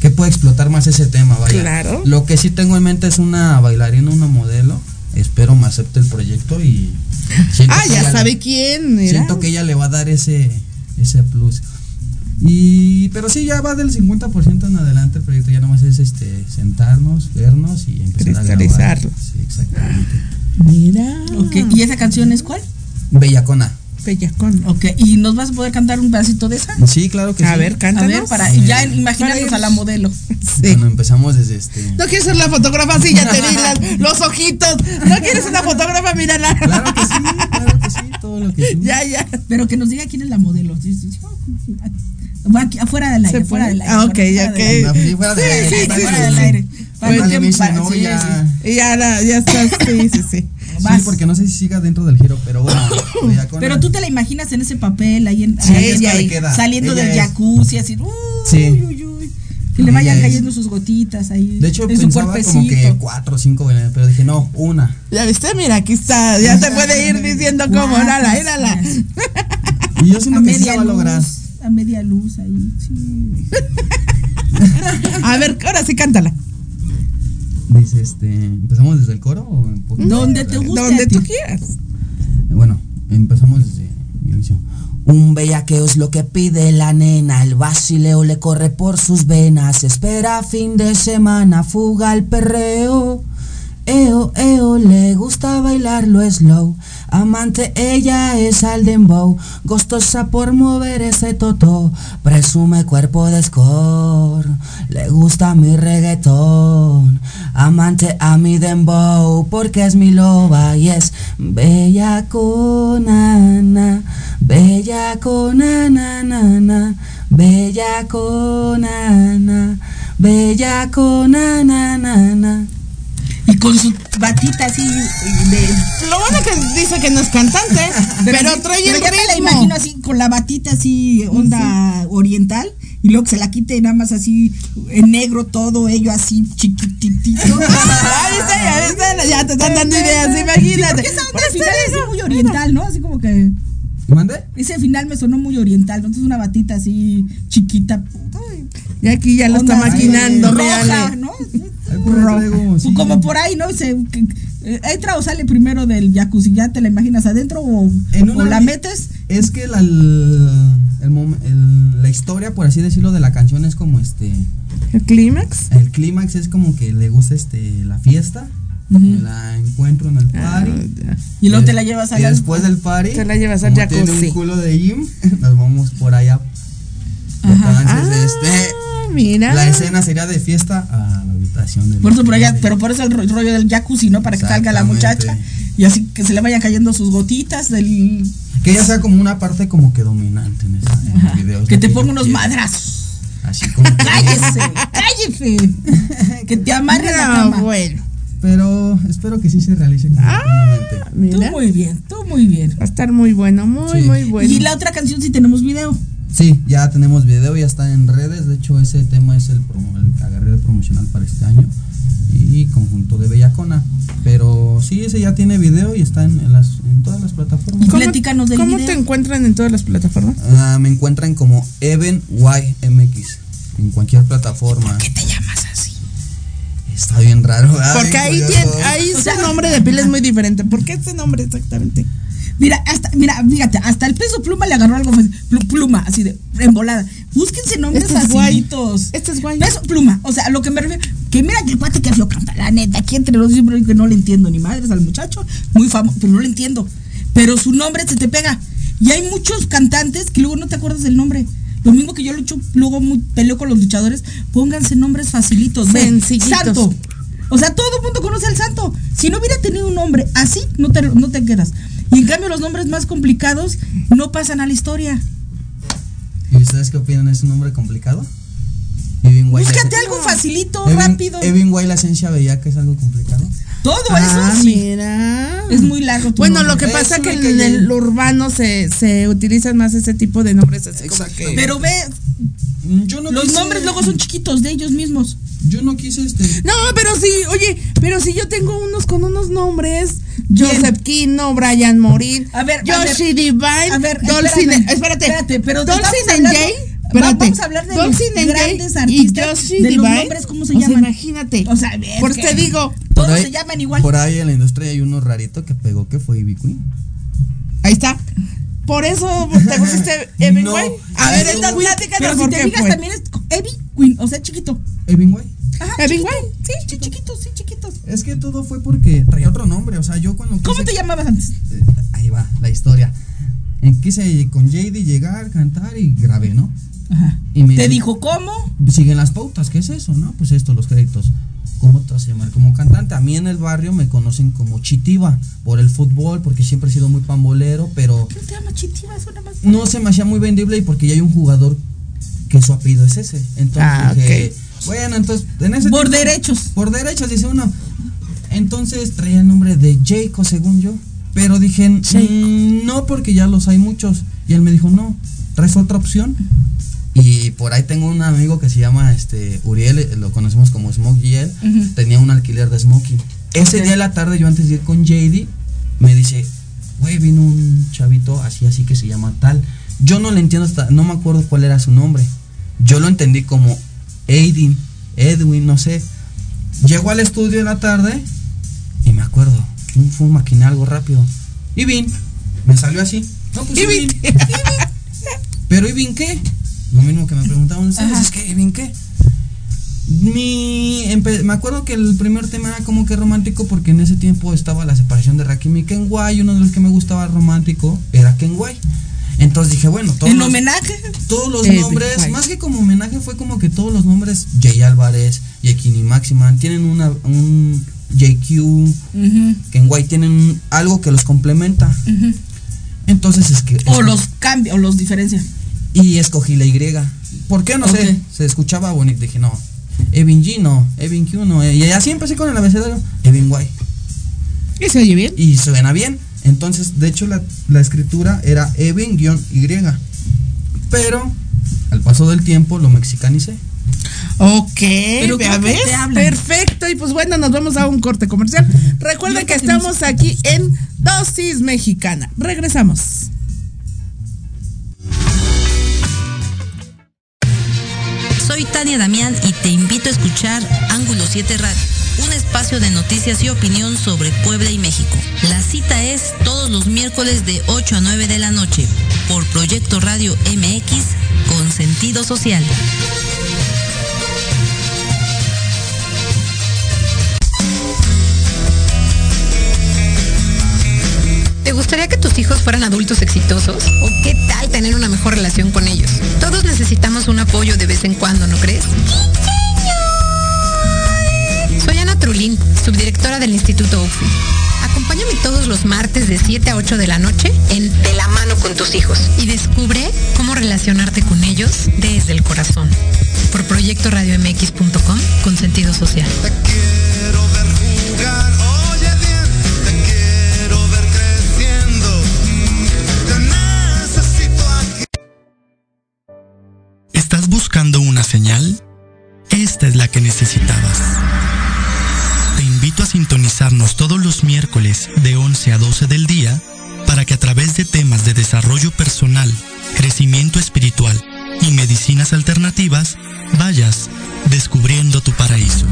qué puede explotar más ese tema vaya Claro. lo que sí tengo en mente es una bailarina una modelo espero me acepte el proyecto y Ah, ya sabe quién. era. Siento que ella le va a dar ese, ese plus. Y, pero sí, ya va del 50% en adelante el proyecto. Ya nomás es este sentarnos, vernos y empezar a grabar. Sí, exactamente. Mira. Ok, ¿y esa canción es cuál? Bellacona. Bellacón. Ok, ¿y nos vas a poder cantar un pedacito de esa? Sí, claro que A sí. ver, A cántanos. ver, para Sí. ya imaginarnos Para a la modelo. Sí. Bueno, empezamos desde este. No quieres ser la fotógrafa así, ya te vi los ojitos. No quieres ser la fotógrafa, mírala. Claro que sí, claro que sí, todo lo que tú. Ya, ya. Pero que nos diga quién es la modelo. Sí, sí, sí. Va aquí, afuera del aire, ¿Se fuera del aire. Ah, ok, fuera- ya fuera que- del aire. Sí, Sí, sí, sí, sí, sí. que- no, sí, ya. La- ya estás, sí, sí, sí. Sí, porque no sé si siga dentro del giro, pero bueno. Pero tú te la imaginas en ese papel ahí en, Sí, ahí ella ahí, queda. saliendo Ella del es. jacuzzi así. Uy, Sí. uy, uy. Que le vayan es. cayendo sus gotitas ahí. De hecho, en su pensaba como que cuatro o cinco, venenos, pero dije, no, una. Ya viste, mira, aquí está. Ya te puede ir diciendo cómo. Mírala, mírala. Y yo A siento que sí media va a lograr. A media luz ahí. Sí. A ver, ahora sí cántala. Dice, este, ¿empezamos desde el coro o un poquito? Donde te guste. Donde tú quieras. Bueno, empezamos desde mi inicio. Un bellaqueo es lo que pide la nena, el basileo le corre por sus venas, espera fin de semana, fuga al perreo. Eo, eo, le gusta bailarlo slow. Amante ella es al dembow, gustosa por mover ese toto. Presume cuerpo de score, le gusta mi reggaetón. Amante a mi dembow, porque es mi loba y es bella con Ana, bella con Ana, nana, bella con Ana, bella con Ana, nana. Con su batita así de. Lo bueno que dice que no es cantante, pero, trae el pero ya me la ritmo. imagino así con la batita así onda oriental y luego que se la quite nada más así en negro todo ello así chiquititito. Ahí está, ya está, ya te están dando ideas, imagínate. Porque esa onda es así muy oriental, ¿no? Así como que. ¿Mande? Ese final me sonó muy oriental, ¿no? Entonces una batita así chiquita. puta, Y aquí ya lo está maquinando, roja, mírale. ¿no? Sí. Como por ahí, ¿no? Se, que- eh, entra o sale primero del jacuzzi, ya te la imaginas adentro o, En o la metes. Es que la, el- el la historia, por así decirlo, de la canción es como este. ¿El clímax? El clímax es como que le gusta este la fiesta. Me la encuentro en el party. Y luego te la llevas Y allá. después del party. Te la llevas al como tiene jacuzzi. un culo de gym, nos vamos por allá. Entonces, este. Mira. La escena sería de fiesta a la habitación del Por eso por allá, pero por eso el ro- rollo del jacuzzi, ¿no? Para que salga la muchacha y así que se le vayan cayendo sus gotitas del Que ella sea como una parte como que dominante en, esa, en el video. es que te ponga unos quiero. madrazos. Así como que- Cállese, cállese. que te amarre la No, cama. bueno. Pero espero que sí se realice completamente. Tú muy bien, tú muy bien. Va a estar muy bueno, muy, Sí. muy bueno. Y la otra canción sí tenemos video. Sí, ya tenemos video, ya está en redes. De hecho, ese tema es el, promo- el que agarré de promocional para este año. Y conjunto de Bellacona. Pero sí, ese ya tiene video y está en, en las, en todas las plataformas. Y platícanos del ¿Cómo video. te encuentran en todas las plataformas? Ah, me encuentran como Even YMX en cualquier plataforma. ¿Qué te llamas así? Está bien raro. ¿verdad? Porque ahí, tiene, ahí su nombre de pila es muy diferente. ¿Por qué ese nombre exactamente? Mira, hasta, mira, fíjate, hasta el peso pluma le agarró algo pluma, así de embolada. Búsquense nombres Este es guay. Este es guay. Peso pluma, o sea, a lo que me refiero, que mira que el cuate que lo canta, la neta, aquí entre los siempre que no le entiendo ni madres al muchacho, muy famoso, pero no le entiendo. Pero su nombre se te pega. Y hay muchos cantantes que luego no te acuerdas del nombre. Lo mismo que yo lucho, luego muy, peleo con los luchadores, pónganse nombres facilitos. Sencillitos. Santo. O sea, todo el mundo conoce al santo. Si no hubiera tenido un nombre así, no te, no te quedas. Y en cambio los nombres más complicados no pasan a la historia. ¿Y ustedes qué opinan? ¿Es un nombre complicado? Evin White. Búscate algo facilito, Evin- rápido. Evin White, la esencia veía que es algo complicado. Todo Ah, eso sí. mira. Es muy largo. tu Bueno, nombre. lo que pasa Es que en el urbano se, se utilizan más ese tipo de nombres así como que. Pero ve, Yo no los quise- nombres luego son chiquitos de ellos mismos. Yo no quise este. No, pero sí, oye, pero si yo tengo unos con unos nombres, Joseph Kino, Brian Morin, A ver, a Yoshi ver, Divine, a ver, Dolcin, espérame, espérate, espérate, pero Dolcin estamos and hablando- Jay, espérate, vamos a hablar de los grandes y artistas, Yoshi de los Divine, nombres, ¿cómo se o sea, llaman? imagínate, O sea, es por te digo, todos ahí- se llaman igual. Por ahí en la industria hay uno rarito que pegó que fue Ivy Queen. ahí está. Por eso te pusiste Evan No. A ver, entonces Pero platícanos si te fijas también es Evie Queen, o sea, chiquito. Evin White. Ajá, chiquito. White. Sí, sí, chiquitos, sí, chiquitos. Es que todo fue porque traía otro nombre. O sea, yo cuando. ¿Cómo te llamabas antes? Eh, ahí va, la historia. Eh, Quise con JD llegar, cantar y grabé, ¿no? Ajá. Y me Te dijo cómo. siguen las pautas, ¿qué es eso, no? Pues esto, los créditos. ¿Cómo te vas a llamar como cantante? A mí en el barrio me conocen como Chitiva por el fútbol, porque siempre he sido muy pambolero, pero ¿Qué te llama Chitiva? Eso nada más. no se me hacía muy vendible y porque ya hay un jugador que su apellido es ese. Entonces Ah, dije, bueno, entonces en ese Por tiempo- derechos. Por derechos, dice uno. Entonces traía el nombre de Jaco, según yo. Pero dije, "Mm, no, porque ya los hay muchos. Y él me dijo, no, traes otra opción. Y por ahí tengo un amigo que se llama este Uriel, eh, lo conocemos como Smoke GL. Ujú. Tenía un alquiler de smoking. Ese día de la tarde, yo antes de ir con JD, me dice, güey, vino un chavito así, así que se llama tal. Yo no le entiendo hasta, no me acuerdo cuál era su nombre. Yo lo entendí como Aidin, Edwin, no sé. Llegó al estudio en la tarde y me acuerdo, fue un, maquiné algo rápido. Y Vin, me salió así. No, pues. Vin. Pero ¿y bien qué? Lo mismo que me preguntaban ustedes, es que ¿y bien qué? Mi, me acuerdo que el primer tema era como que romántico porque en ese tiempo estaba la separación de Rakim y Kenway. Uno de los que me gustaba romántico era Kenway. Entonces dije, bueno, todos ¿En los, homenaje? todos los Eh, nombres, más que como homenaje, fue como que todos los nombres, Jay Álvarez, Yekini Maximan, tienen una, un JQ, Ujú, Kenway, tienen algo que los complementa. Entonces es que. O los cambia, o los diferencia. Y escogí la Y. ¿Por qué? No sé. Se escuchaba bonito. Dije, no. Evin G no. Evin Q no. Y así empecé con el abecedario. Evin Y. ¿Y se oye bien? Y suena bien. Entonces, de hecho, la, la escritura era Evin-Y. Pero, al paso del tiempo, lo mexicanicé. Ok, Pero ¿ya ves? Perfecto. Y pues bueno, nos vamos a un corte comercial. Recuerden que estamos aquí en Dosis Mexicana. Regresamos. Soy Tania Damián y te invito a escuchar Ángulo 7 Radio, un espacio de noticias y opinión sobre Puebla y México. La cita es todos los miércoles de 8 a 9 de la noche por Proyecto Radio MX con sentido social. ¿Te gustaría que tus hijos fueran adultos exitosos? ¿O qué tal tener una mejor relación con ellos? Todos necesitamos un apoyo de vez en cuando, ¿no crees? Ana Trulín, subdirectora del Instituto UFI. Acompáñame todos los martes de 7 a 8 de la noche en De la mano con tus hijos y descubre cómo relacionarte con ellos desde el corazón. Por proyectoradiomx.com con sentido social. ¿Estás buscando una señal? Esta es la que necesitabas. Te invito a sintonizarnos todos los miércoles de 11 a 12 del día para que a través de temas de desarrollo personal, crecimiento espiritual y medicinas alternativas vayas descubriendo tu paraíso.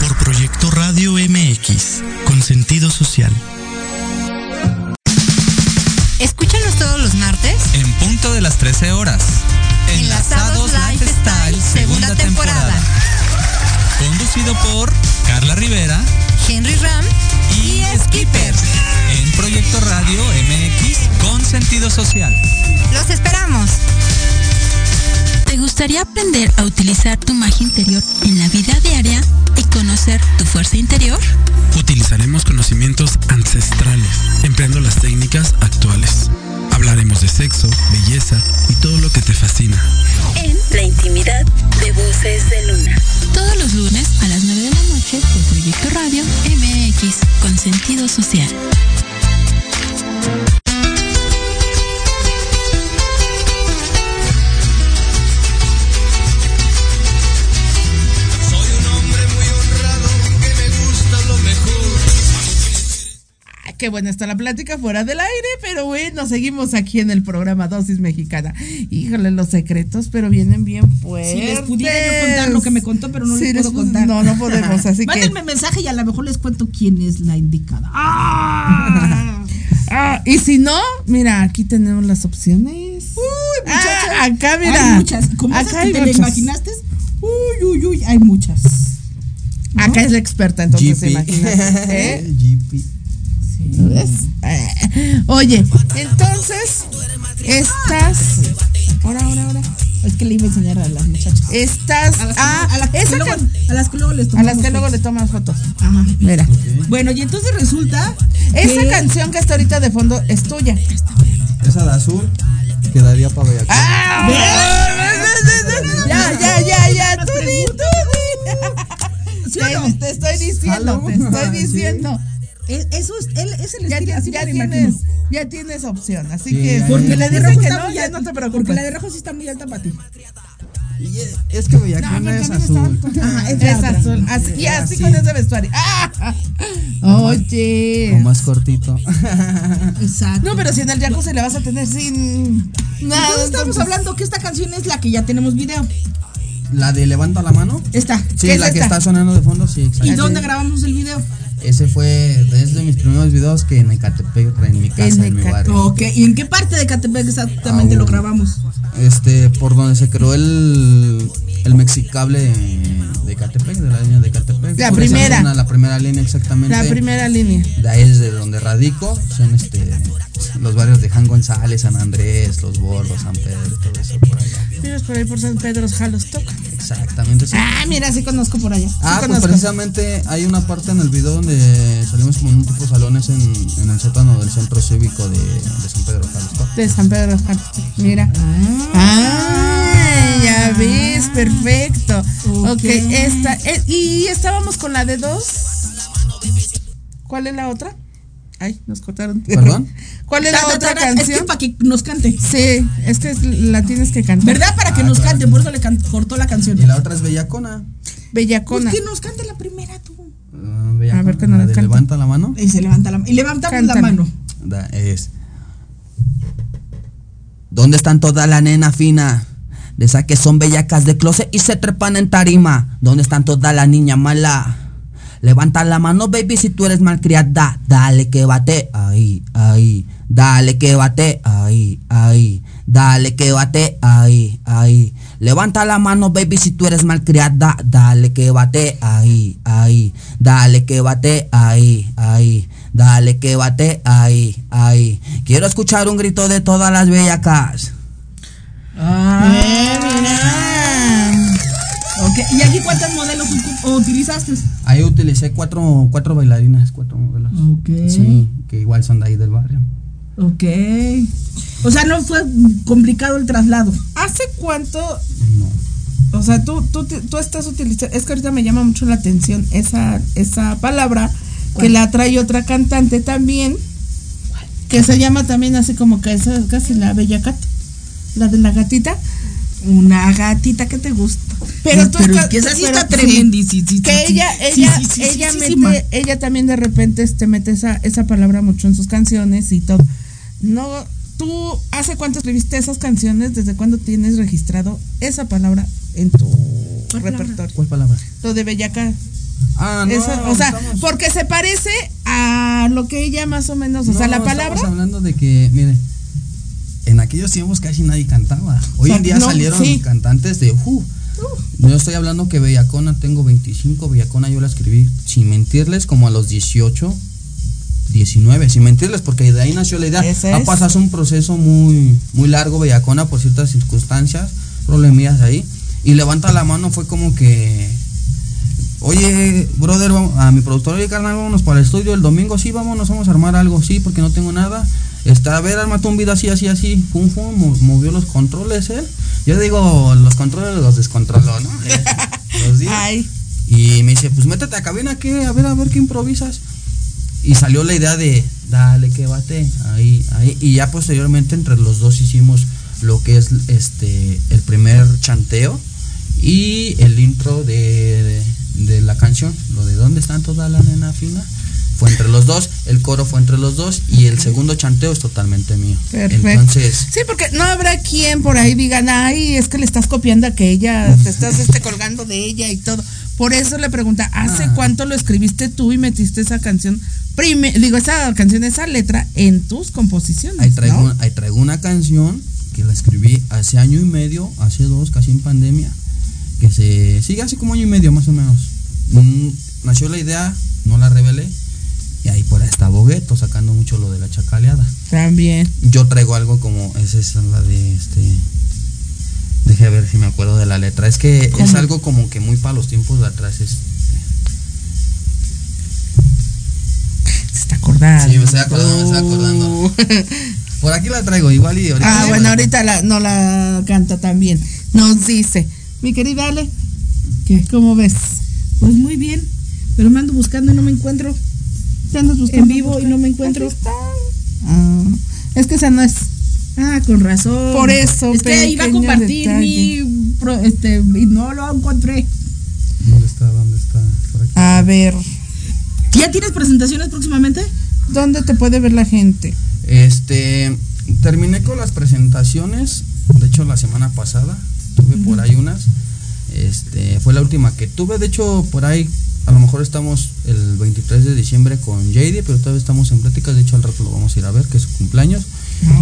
Por Proyecto Radio MX, con sentido social. Escúchanos todos los martes En punto de las 13 horas. Enlazados Lifestyle, segunda temporada. Conducido por Carla Rivera Henry Ram y Skipper. En Proyecto Radio MX con sentido social. Los esperamos. ¿Te gustaría aprender a utilizar tu magia interior en la vida diaria y conocer tu fuerza interior? Utilizaremos conocimientos ancestrales, empleando las técnicas actuales. Hablaremos de sexo, belleza y todo lo que te fascina. En La Intimidad de Voces de Luna. Todos los lunes a las 9 de la noche por Proyecto Radio MX con sentido social. Qué buena está la plática fuera del aire, pero bueno, seguimos aquí en el programa Dosis Mexicana. Híjole, los secretos, pero vienen bien fuertes. Si les pudiera yo contar lo que me contó, pero no Sí, les puedo pu- contar. no, no podemos, así que- Mándenme mensaje y a lo mejor les cuento quién es la indicada. Ah, y si no, mira, aquí tenemos las opciones. Uy, muchachas. Ah, acá, mira. Hay muchas. Como esas Acá que hay te la muchas. imaginaste. Uy, uy, uy, hay muchas. Acá es la experta, entonces GP. imagínate. ¿eh? GP. ¿Ves? Eh, Oye, entonces, estas. Ahora, ahora, ahora. Es que le iba a enseñar a las muchachas. Estas. A las que- ah, a las que esa luego- can- a las que luego les a tomamos las que luego fotos. le tomas fotos. Ajá. Mira. Bueno, y entonces resulta. Esa que- canción que está ahorita de fondo es tuya. Esa de azul quedaría para ver ¡Ah! Ya, ya, ya, ya. Tú di, tú di. ¿Sí o no? Te, te estoy diciendo, te estoy Sí. diciendo. Es- Eso es, él, es el Ya, estilo, ti- así ya me lo tienes, ya tienes opción, así Sí, que Porque la de rojo que está no, muy ya alta. no te preocupes. Porque la de rojo sí está muy alta para ti. Es que Bellaquina No, es azul. Ajá, es es azul. Así, y así Así. con ese vestuario. ¡Ah! Oye. O más cortito. Exacto. No, pero si en el jacuzzi le vas a tener sin nada. Entonces estamos hablando que esta canción es la que ya tenemos video. La de levanta la mano. Esta. Sí, ¿Qué es la que está sonando de fondo, sí, exacto. ¿Y dónde grabamos el video? Ese fue desde mis primeros videos que en Ecatepec, en mi casa, en, mi barrio. Ok, ¿y en qué parte de Catepec exactamente Ah, lo grabamos? Este, por donde se creó el, el mexicable de Ecatepec, de la línea de Ecatepec. La Por primera. zona, la primera línea exactamente. La primera línea. De ahí es de donde radico, son este los barrios de Jan González, San Andrés, Los Bordos, San Pedro, todo eso por allá. Vives por ahí por San Pedro, Jalos toca. Exactamente. sí. Ah, mira, sí conozco por allá. Sí Ah, pues conozco. precisamente hay una parte en el video donde salimos como en un tipo salones en, en el sótano del centro cívico de, de San Pedro Jalisco. De San Pedro, Jalos. Mira. Ah, ya ves, perfecto. Ok, esta. eh, y estábamos con la de dos. ¿Cuál es la otra? Ay, nos cortaron. ¿Perdón? ¿Cuál es la ta, otra canción? Es que para que nos cante. Sí, es que la tienes que cantar. ¿Verdad? Para que Ah, nos claro. cante, por eso le can- cortó la canción. Y la otra es Bellacona. Bellacona. Pues que nos cante la primera tú. Ah, Bellacona, A ver, que nos la la canta. levanta la mano. Y se levanta la Y levantamos la Cántala. mano. Da- es. ¿Dónde están toda la nena fina? De esas que son bellacas de closet y se trepan en tarima. ¿Dónde están toda la niña mala? Levanta la mano, baby, si tú eres malcriada. Dale que bate, ahí, ahí. Dale que bate, ahí, ahí. Dale que bate, ahí, ahí. Levanta la mano, baby, si tú eres malcriada. Dale que bate, ahí, ahí. Dale que bate, ahí, ahí. Dale que bate, ahí, ahí. Quiero escuchar un grito de todas las bellacas. Ah. ¿Y aquí cuántos modelos utilizaste? Ahí utilicé cuatro, cuatro bailarinas, cuatro modelos. Ok. Sí, que igual son de ahí del barrio. Ok. O sea, no fue complicado el traslado. ¿Hace cuánto? O sea, tú, tú, tú estás utilizando. Es que ahorita me llama mucho la atención esa, esa palabra que la trae otra cantante también. Que se llama también así como que esa es casi la bella cat. La de la gatita. Una gatita que te gusta. Pero tú Pero estás- es que esa sí pero está sí. tremendísima. Que ella, Sí, ella, sí, sí, ella sí, sí, mete, ella también de repente este mete esa, esa palabra mucho en sus canciones y todo. No, tú hace cuánto escribiste esas canciones, desde cuándo tienes registrado esa palabra en tu repertorio. ¿Cuál palabra? Lo de Bellaca. Ah, no. Esa- o sea, estamos- porque se parece a lo que ella más o menos, o sea, la estamos palabra. hablando de que, mire, en aquellos tiempos casi nadie cantaba. Hoy O sea, en día no, salieron sí. cantantes de. Uh, yo estoy hablando que Bellacona, tengo 25. Bellacona yo la escribí, sin mentirles, como a los 18, 19. Sin mentirles, porque de ahí nació la idea. Ha pasado un proceso muy, muy largo, Bellacona, por ciertas circunstancias, problemillas ahí. Y levanta la mano, fue como que. Oye, brother, a mi productor, oye, carnal, vámonos para el estudio el domingo, sí, vámonos, vamos a armar algo, sí, porque no tengo nada. Está, a ver, armate un video así, así, así. Pum, pum, mo- movió los controles, él. Yo digo, los controles los descontroló, ¿no? Eh, los di. Y me dice, pues métete a cabina, ¿qué? A ver, a ver qué improvisas. Y salió la idea de, dale, que bate, ahí, ahí. Y ya posteriormente entre los dos hicimos lo que es este el primer chanteo y el intro de, de, de la canción, lo de dónde están toda la nena fina. Fue entre los dos, el coro fue entre los dos y el segundo chanteo es totalmente mío. Perfecto. Entonces, Sí, porque no habrá quien por ahí digan, ay, es que le estás copiando a aquella, te estás este, colgando de ella y todo. Por eso le pregunta, ¿hace Ah. cuánto lo escribiste tú y metiste esa canción, prime, digo, esa canción, esa letra en tus composiciones? ahí traigo, ¿no? una- ahí traigo una canción que la escribí hace año y medio, hace dos, casi en pandemia, que se sigue hace como año y medio más o menos. Mm, nació la idea, no la revelé, y ahí por ahí está Bogueto sacando mucho lo de la chacaleada. También. Yo traigo algo como, esa es la de este... Deje ver si me acuerdo de la letra. Es que es algo como que muy para los tiempos de atrás. Es, Se está acordando. Sí, me estoy acordando, me estoy acordando. Por aquí la traigo, igual y ahorita. Ah, bueno, ahorita la, no la canta también. Nos dice, mi querida Ale, ¿qué? ¿Cómo ves? Pues muy bien, pero me ando buscando y no me encuentro. ¿Te andas buscando? En vivo y no me encuentro. Ah, es que esa no es. Ah, con razón. Por eso, Es que iba a compartir detalle. mi. pro- Este, y no lo encontré. ¿Dónde está? ¿Dónde está? Por aquí. A ver, ¿Ya tienes presentaciones próximamente? ¿dónde te puede ver la gente? Este, terminé con las presentaciones, de hecho la semana pasada tuve por ahí unas. Este, fue la última que tuve, de hecho por ahí a lo mejor estamos el 23 de diciembre con JD, pero todavía estamos en pláticas. De hecho, al rato lo vamos a ir a ver, que es su cumpleaños.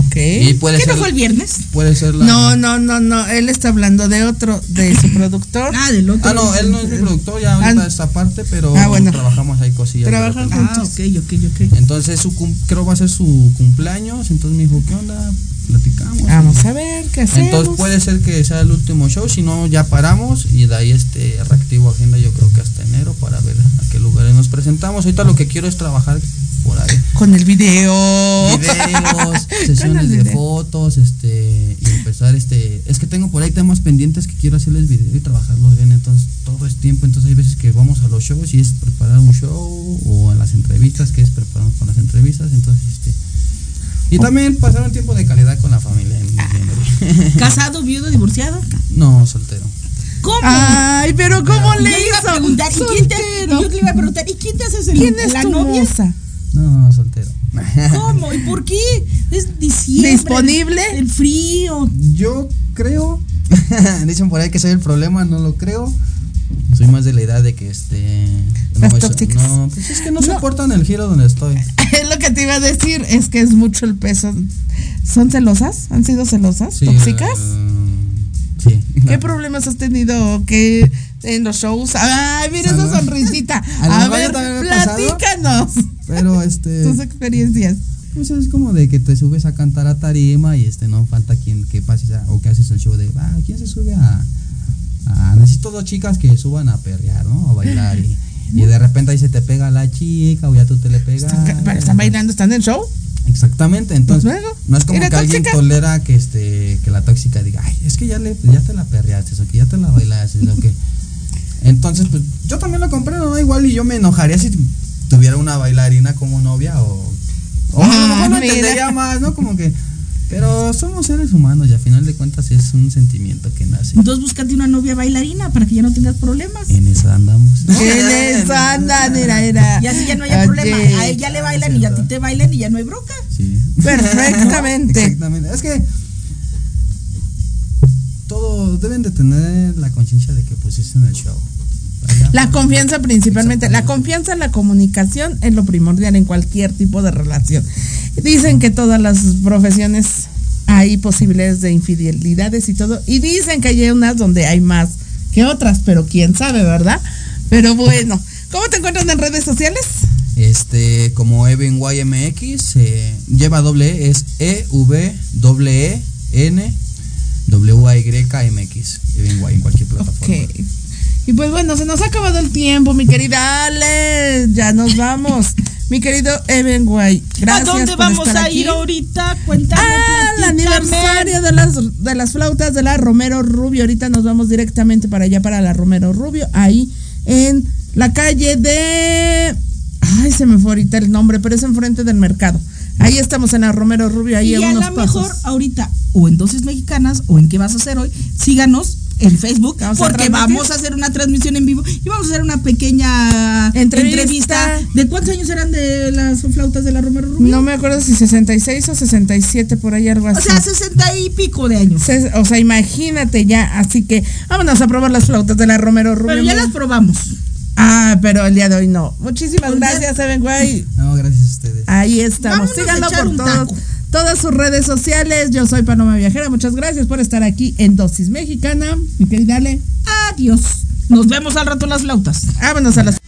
Ok. Y puede ¿Qué ser, no fue el viernes? Puede ser la. No, no, no, no. Él está hablando de otro, de su productor. Ah, del otro. Ah, no, él no es mi productor, ya ahorita Ah, esta parte, pero Ah, bueno. trabajamos ahí cosillas. Trabajan repente. Ah, ok, ok, ok. Entonces, su creo va a ser su cumpleaños. Entonces me dijo, ¿qué onda? Platicamos. Vamos a ver qué hacemos. Entonces puede ser que sea el último show, si no ya paramos y de ahí este reactivo agenda yo creo que hasta enero para ver a qué lugares nos presentamos. Ahorita lo que quiero es trabajar por ahí. Con el video. Videos, sesiones de fotos, este, y empezar este, es que tengo por ahí temas pendientes que quiero hacerles video y trabajarlos bien, entonces todo es tiempo, entonces hay veces que vamos a los shows y es preparar un show o a las entrevistas que es prepararnos con las entrevistas, entonces este y también pasar un tiempo de calidad con la familia. en diciembre. ¿Casado, viudo, divorciado? No, soltero. ¿Cómo? Ay, pero ¿cómo le yo iba a hizo? preguntar, ¿y quién te, Soltero. yo le iba a preguntar, ¿y quién te hace el, ¿Quién es la tu novia? moza? No, soltero. ¿Cómo? ¿Y por qué? Es diciembre. ¿Disponible? El frío. Yo creo, dicen por ahí que soy el problema, no lo creo. Soy más de la edad de que este Las me- tóxicas. no, pues es que no, No. soportan el giro donde estoy. Es lo que te iba a decir, es que es mucho el peso. ¿Son celosas? ¿Han sido celosas? Sí, ¿Tóxicas? eh, sí. ¿Qué problemas has tenido que en los shows? Ay, mira esa sonrisita. A ver, pasado. platícanos Pero este tus experiencias. pues es como de que te subes a cantar a tarima y este no falta quien que pases a- o que haces el show de, ah, ¿quién se sube a, a necesito dos chicas que suban a perrear, ¿no? A bailar y, y de repente ahí se te pega la chica o ya tú te le pegas. Pero están bailando, están en el show. Exactamente, entonces Pues luego, no es como ¿y la que alguien tolera que este que la tóxica diga, ay, es que ya le ya te la perreaste o que ya te la bailaste o que entonces pues yo también lo comprendo, ¿no? igual y yo me enojaría si tuviera una bailarina como novia o o mejor lo mira. entendería más, ¿no? Como que pero somos seres humanos y a final de cuentas es un sentimiento que nace. Entonces búscate una novia bailarina para que ya no tengas problemas. En eso andamos. En esa andan, era, era. Y así ya no haya Oye. problema. A ella le bailan y a ti te bailan y ya no hay bronca. Sí. Perfectamente. Exactamente. Es que todo deben de tener la conciencia de que pues es en el show. La confianza principalmente, la confianza en la comunicación es lo primordial en cualquier tipo de relación. Dicen que todas las profesiones hay posibilidades de infidelidades y todo, y dicen que hay unas donde hay más que otras, pero quién sabe, ¿verdad? Pero bueno, ¿cómo te encuentran en redes sociales? Este, como Even YMX, eh, lleva doble E, es E V E N W Y M X. Even Y en cualquier plataforma. Y pues bueno, se nos ha acabado el tiempo, mi querida Ale. Ya nos vamos. mi querido Evan White. Gracias. ¿A dónde por vamos estar a aquí. ir ahorita? Cuéntame. Platícame. aniversario de las, de las flautas de la Romero Rubio. Ahorita nos vamos directamente para allá, para la Romero Rubio, ahí en la calle de. Ay, se me fue ahorita el nombre, pero es enfrente del mercado. Ahí estamos en la Romero Rubio, ahí y a a unos lo pasos. mejor ahorita, o en Dosis Mexicanas, o en qué vas a hacer hoy, síganos en Facebook, Vamos porque vamos a hacer una transmisión en vivo y vamos a hacer una pequeña Entrevista. entrevista. ¿De cuántos años eran de las flautas de la Romero Rubio? No me acuerdo si 66 o 67, por ahí algo O así. sea, sesenta y pico de años. Se- o sea, imagínate ya. Así que vámonos a probar las flautas de la Romero Rubio. Pero ya las probamos. Ah, pero el día de hoy no. Muchísimas Pues gracias, Evan Guay. No, gracias a ustedes. Ahí estamos. Síganlo por un todos- taco. Todas sus redes sociales. Yo soy Paloma Viajera. Muchas gracias por estar aquí en Dosis Mexicana. Mi querida Ale. Adiós. Nos vemos al rato en las flautas. Vámonos a las.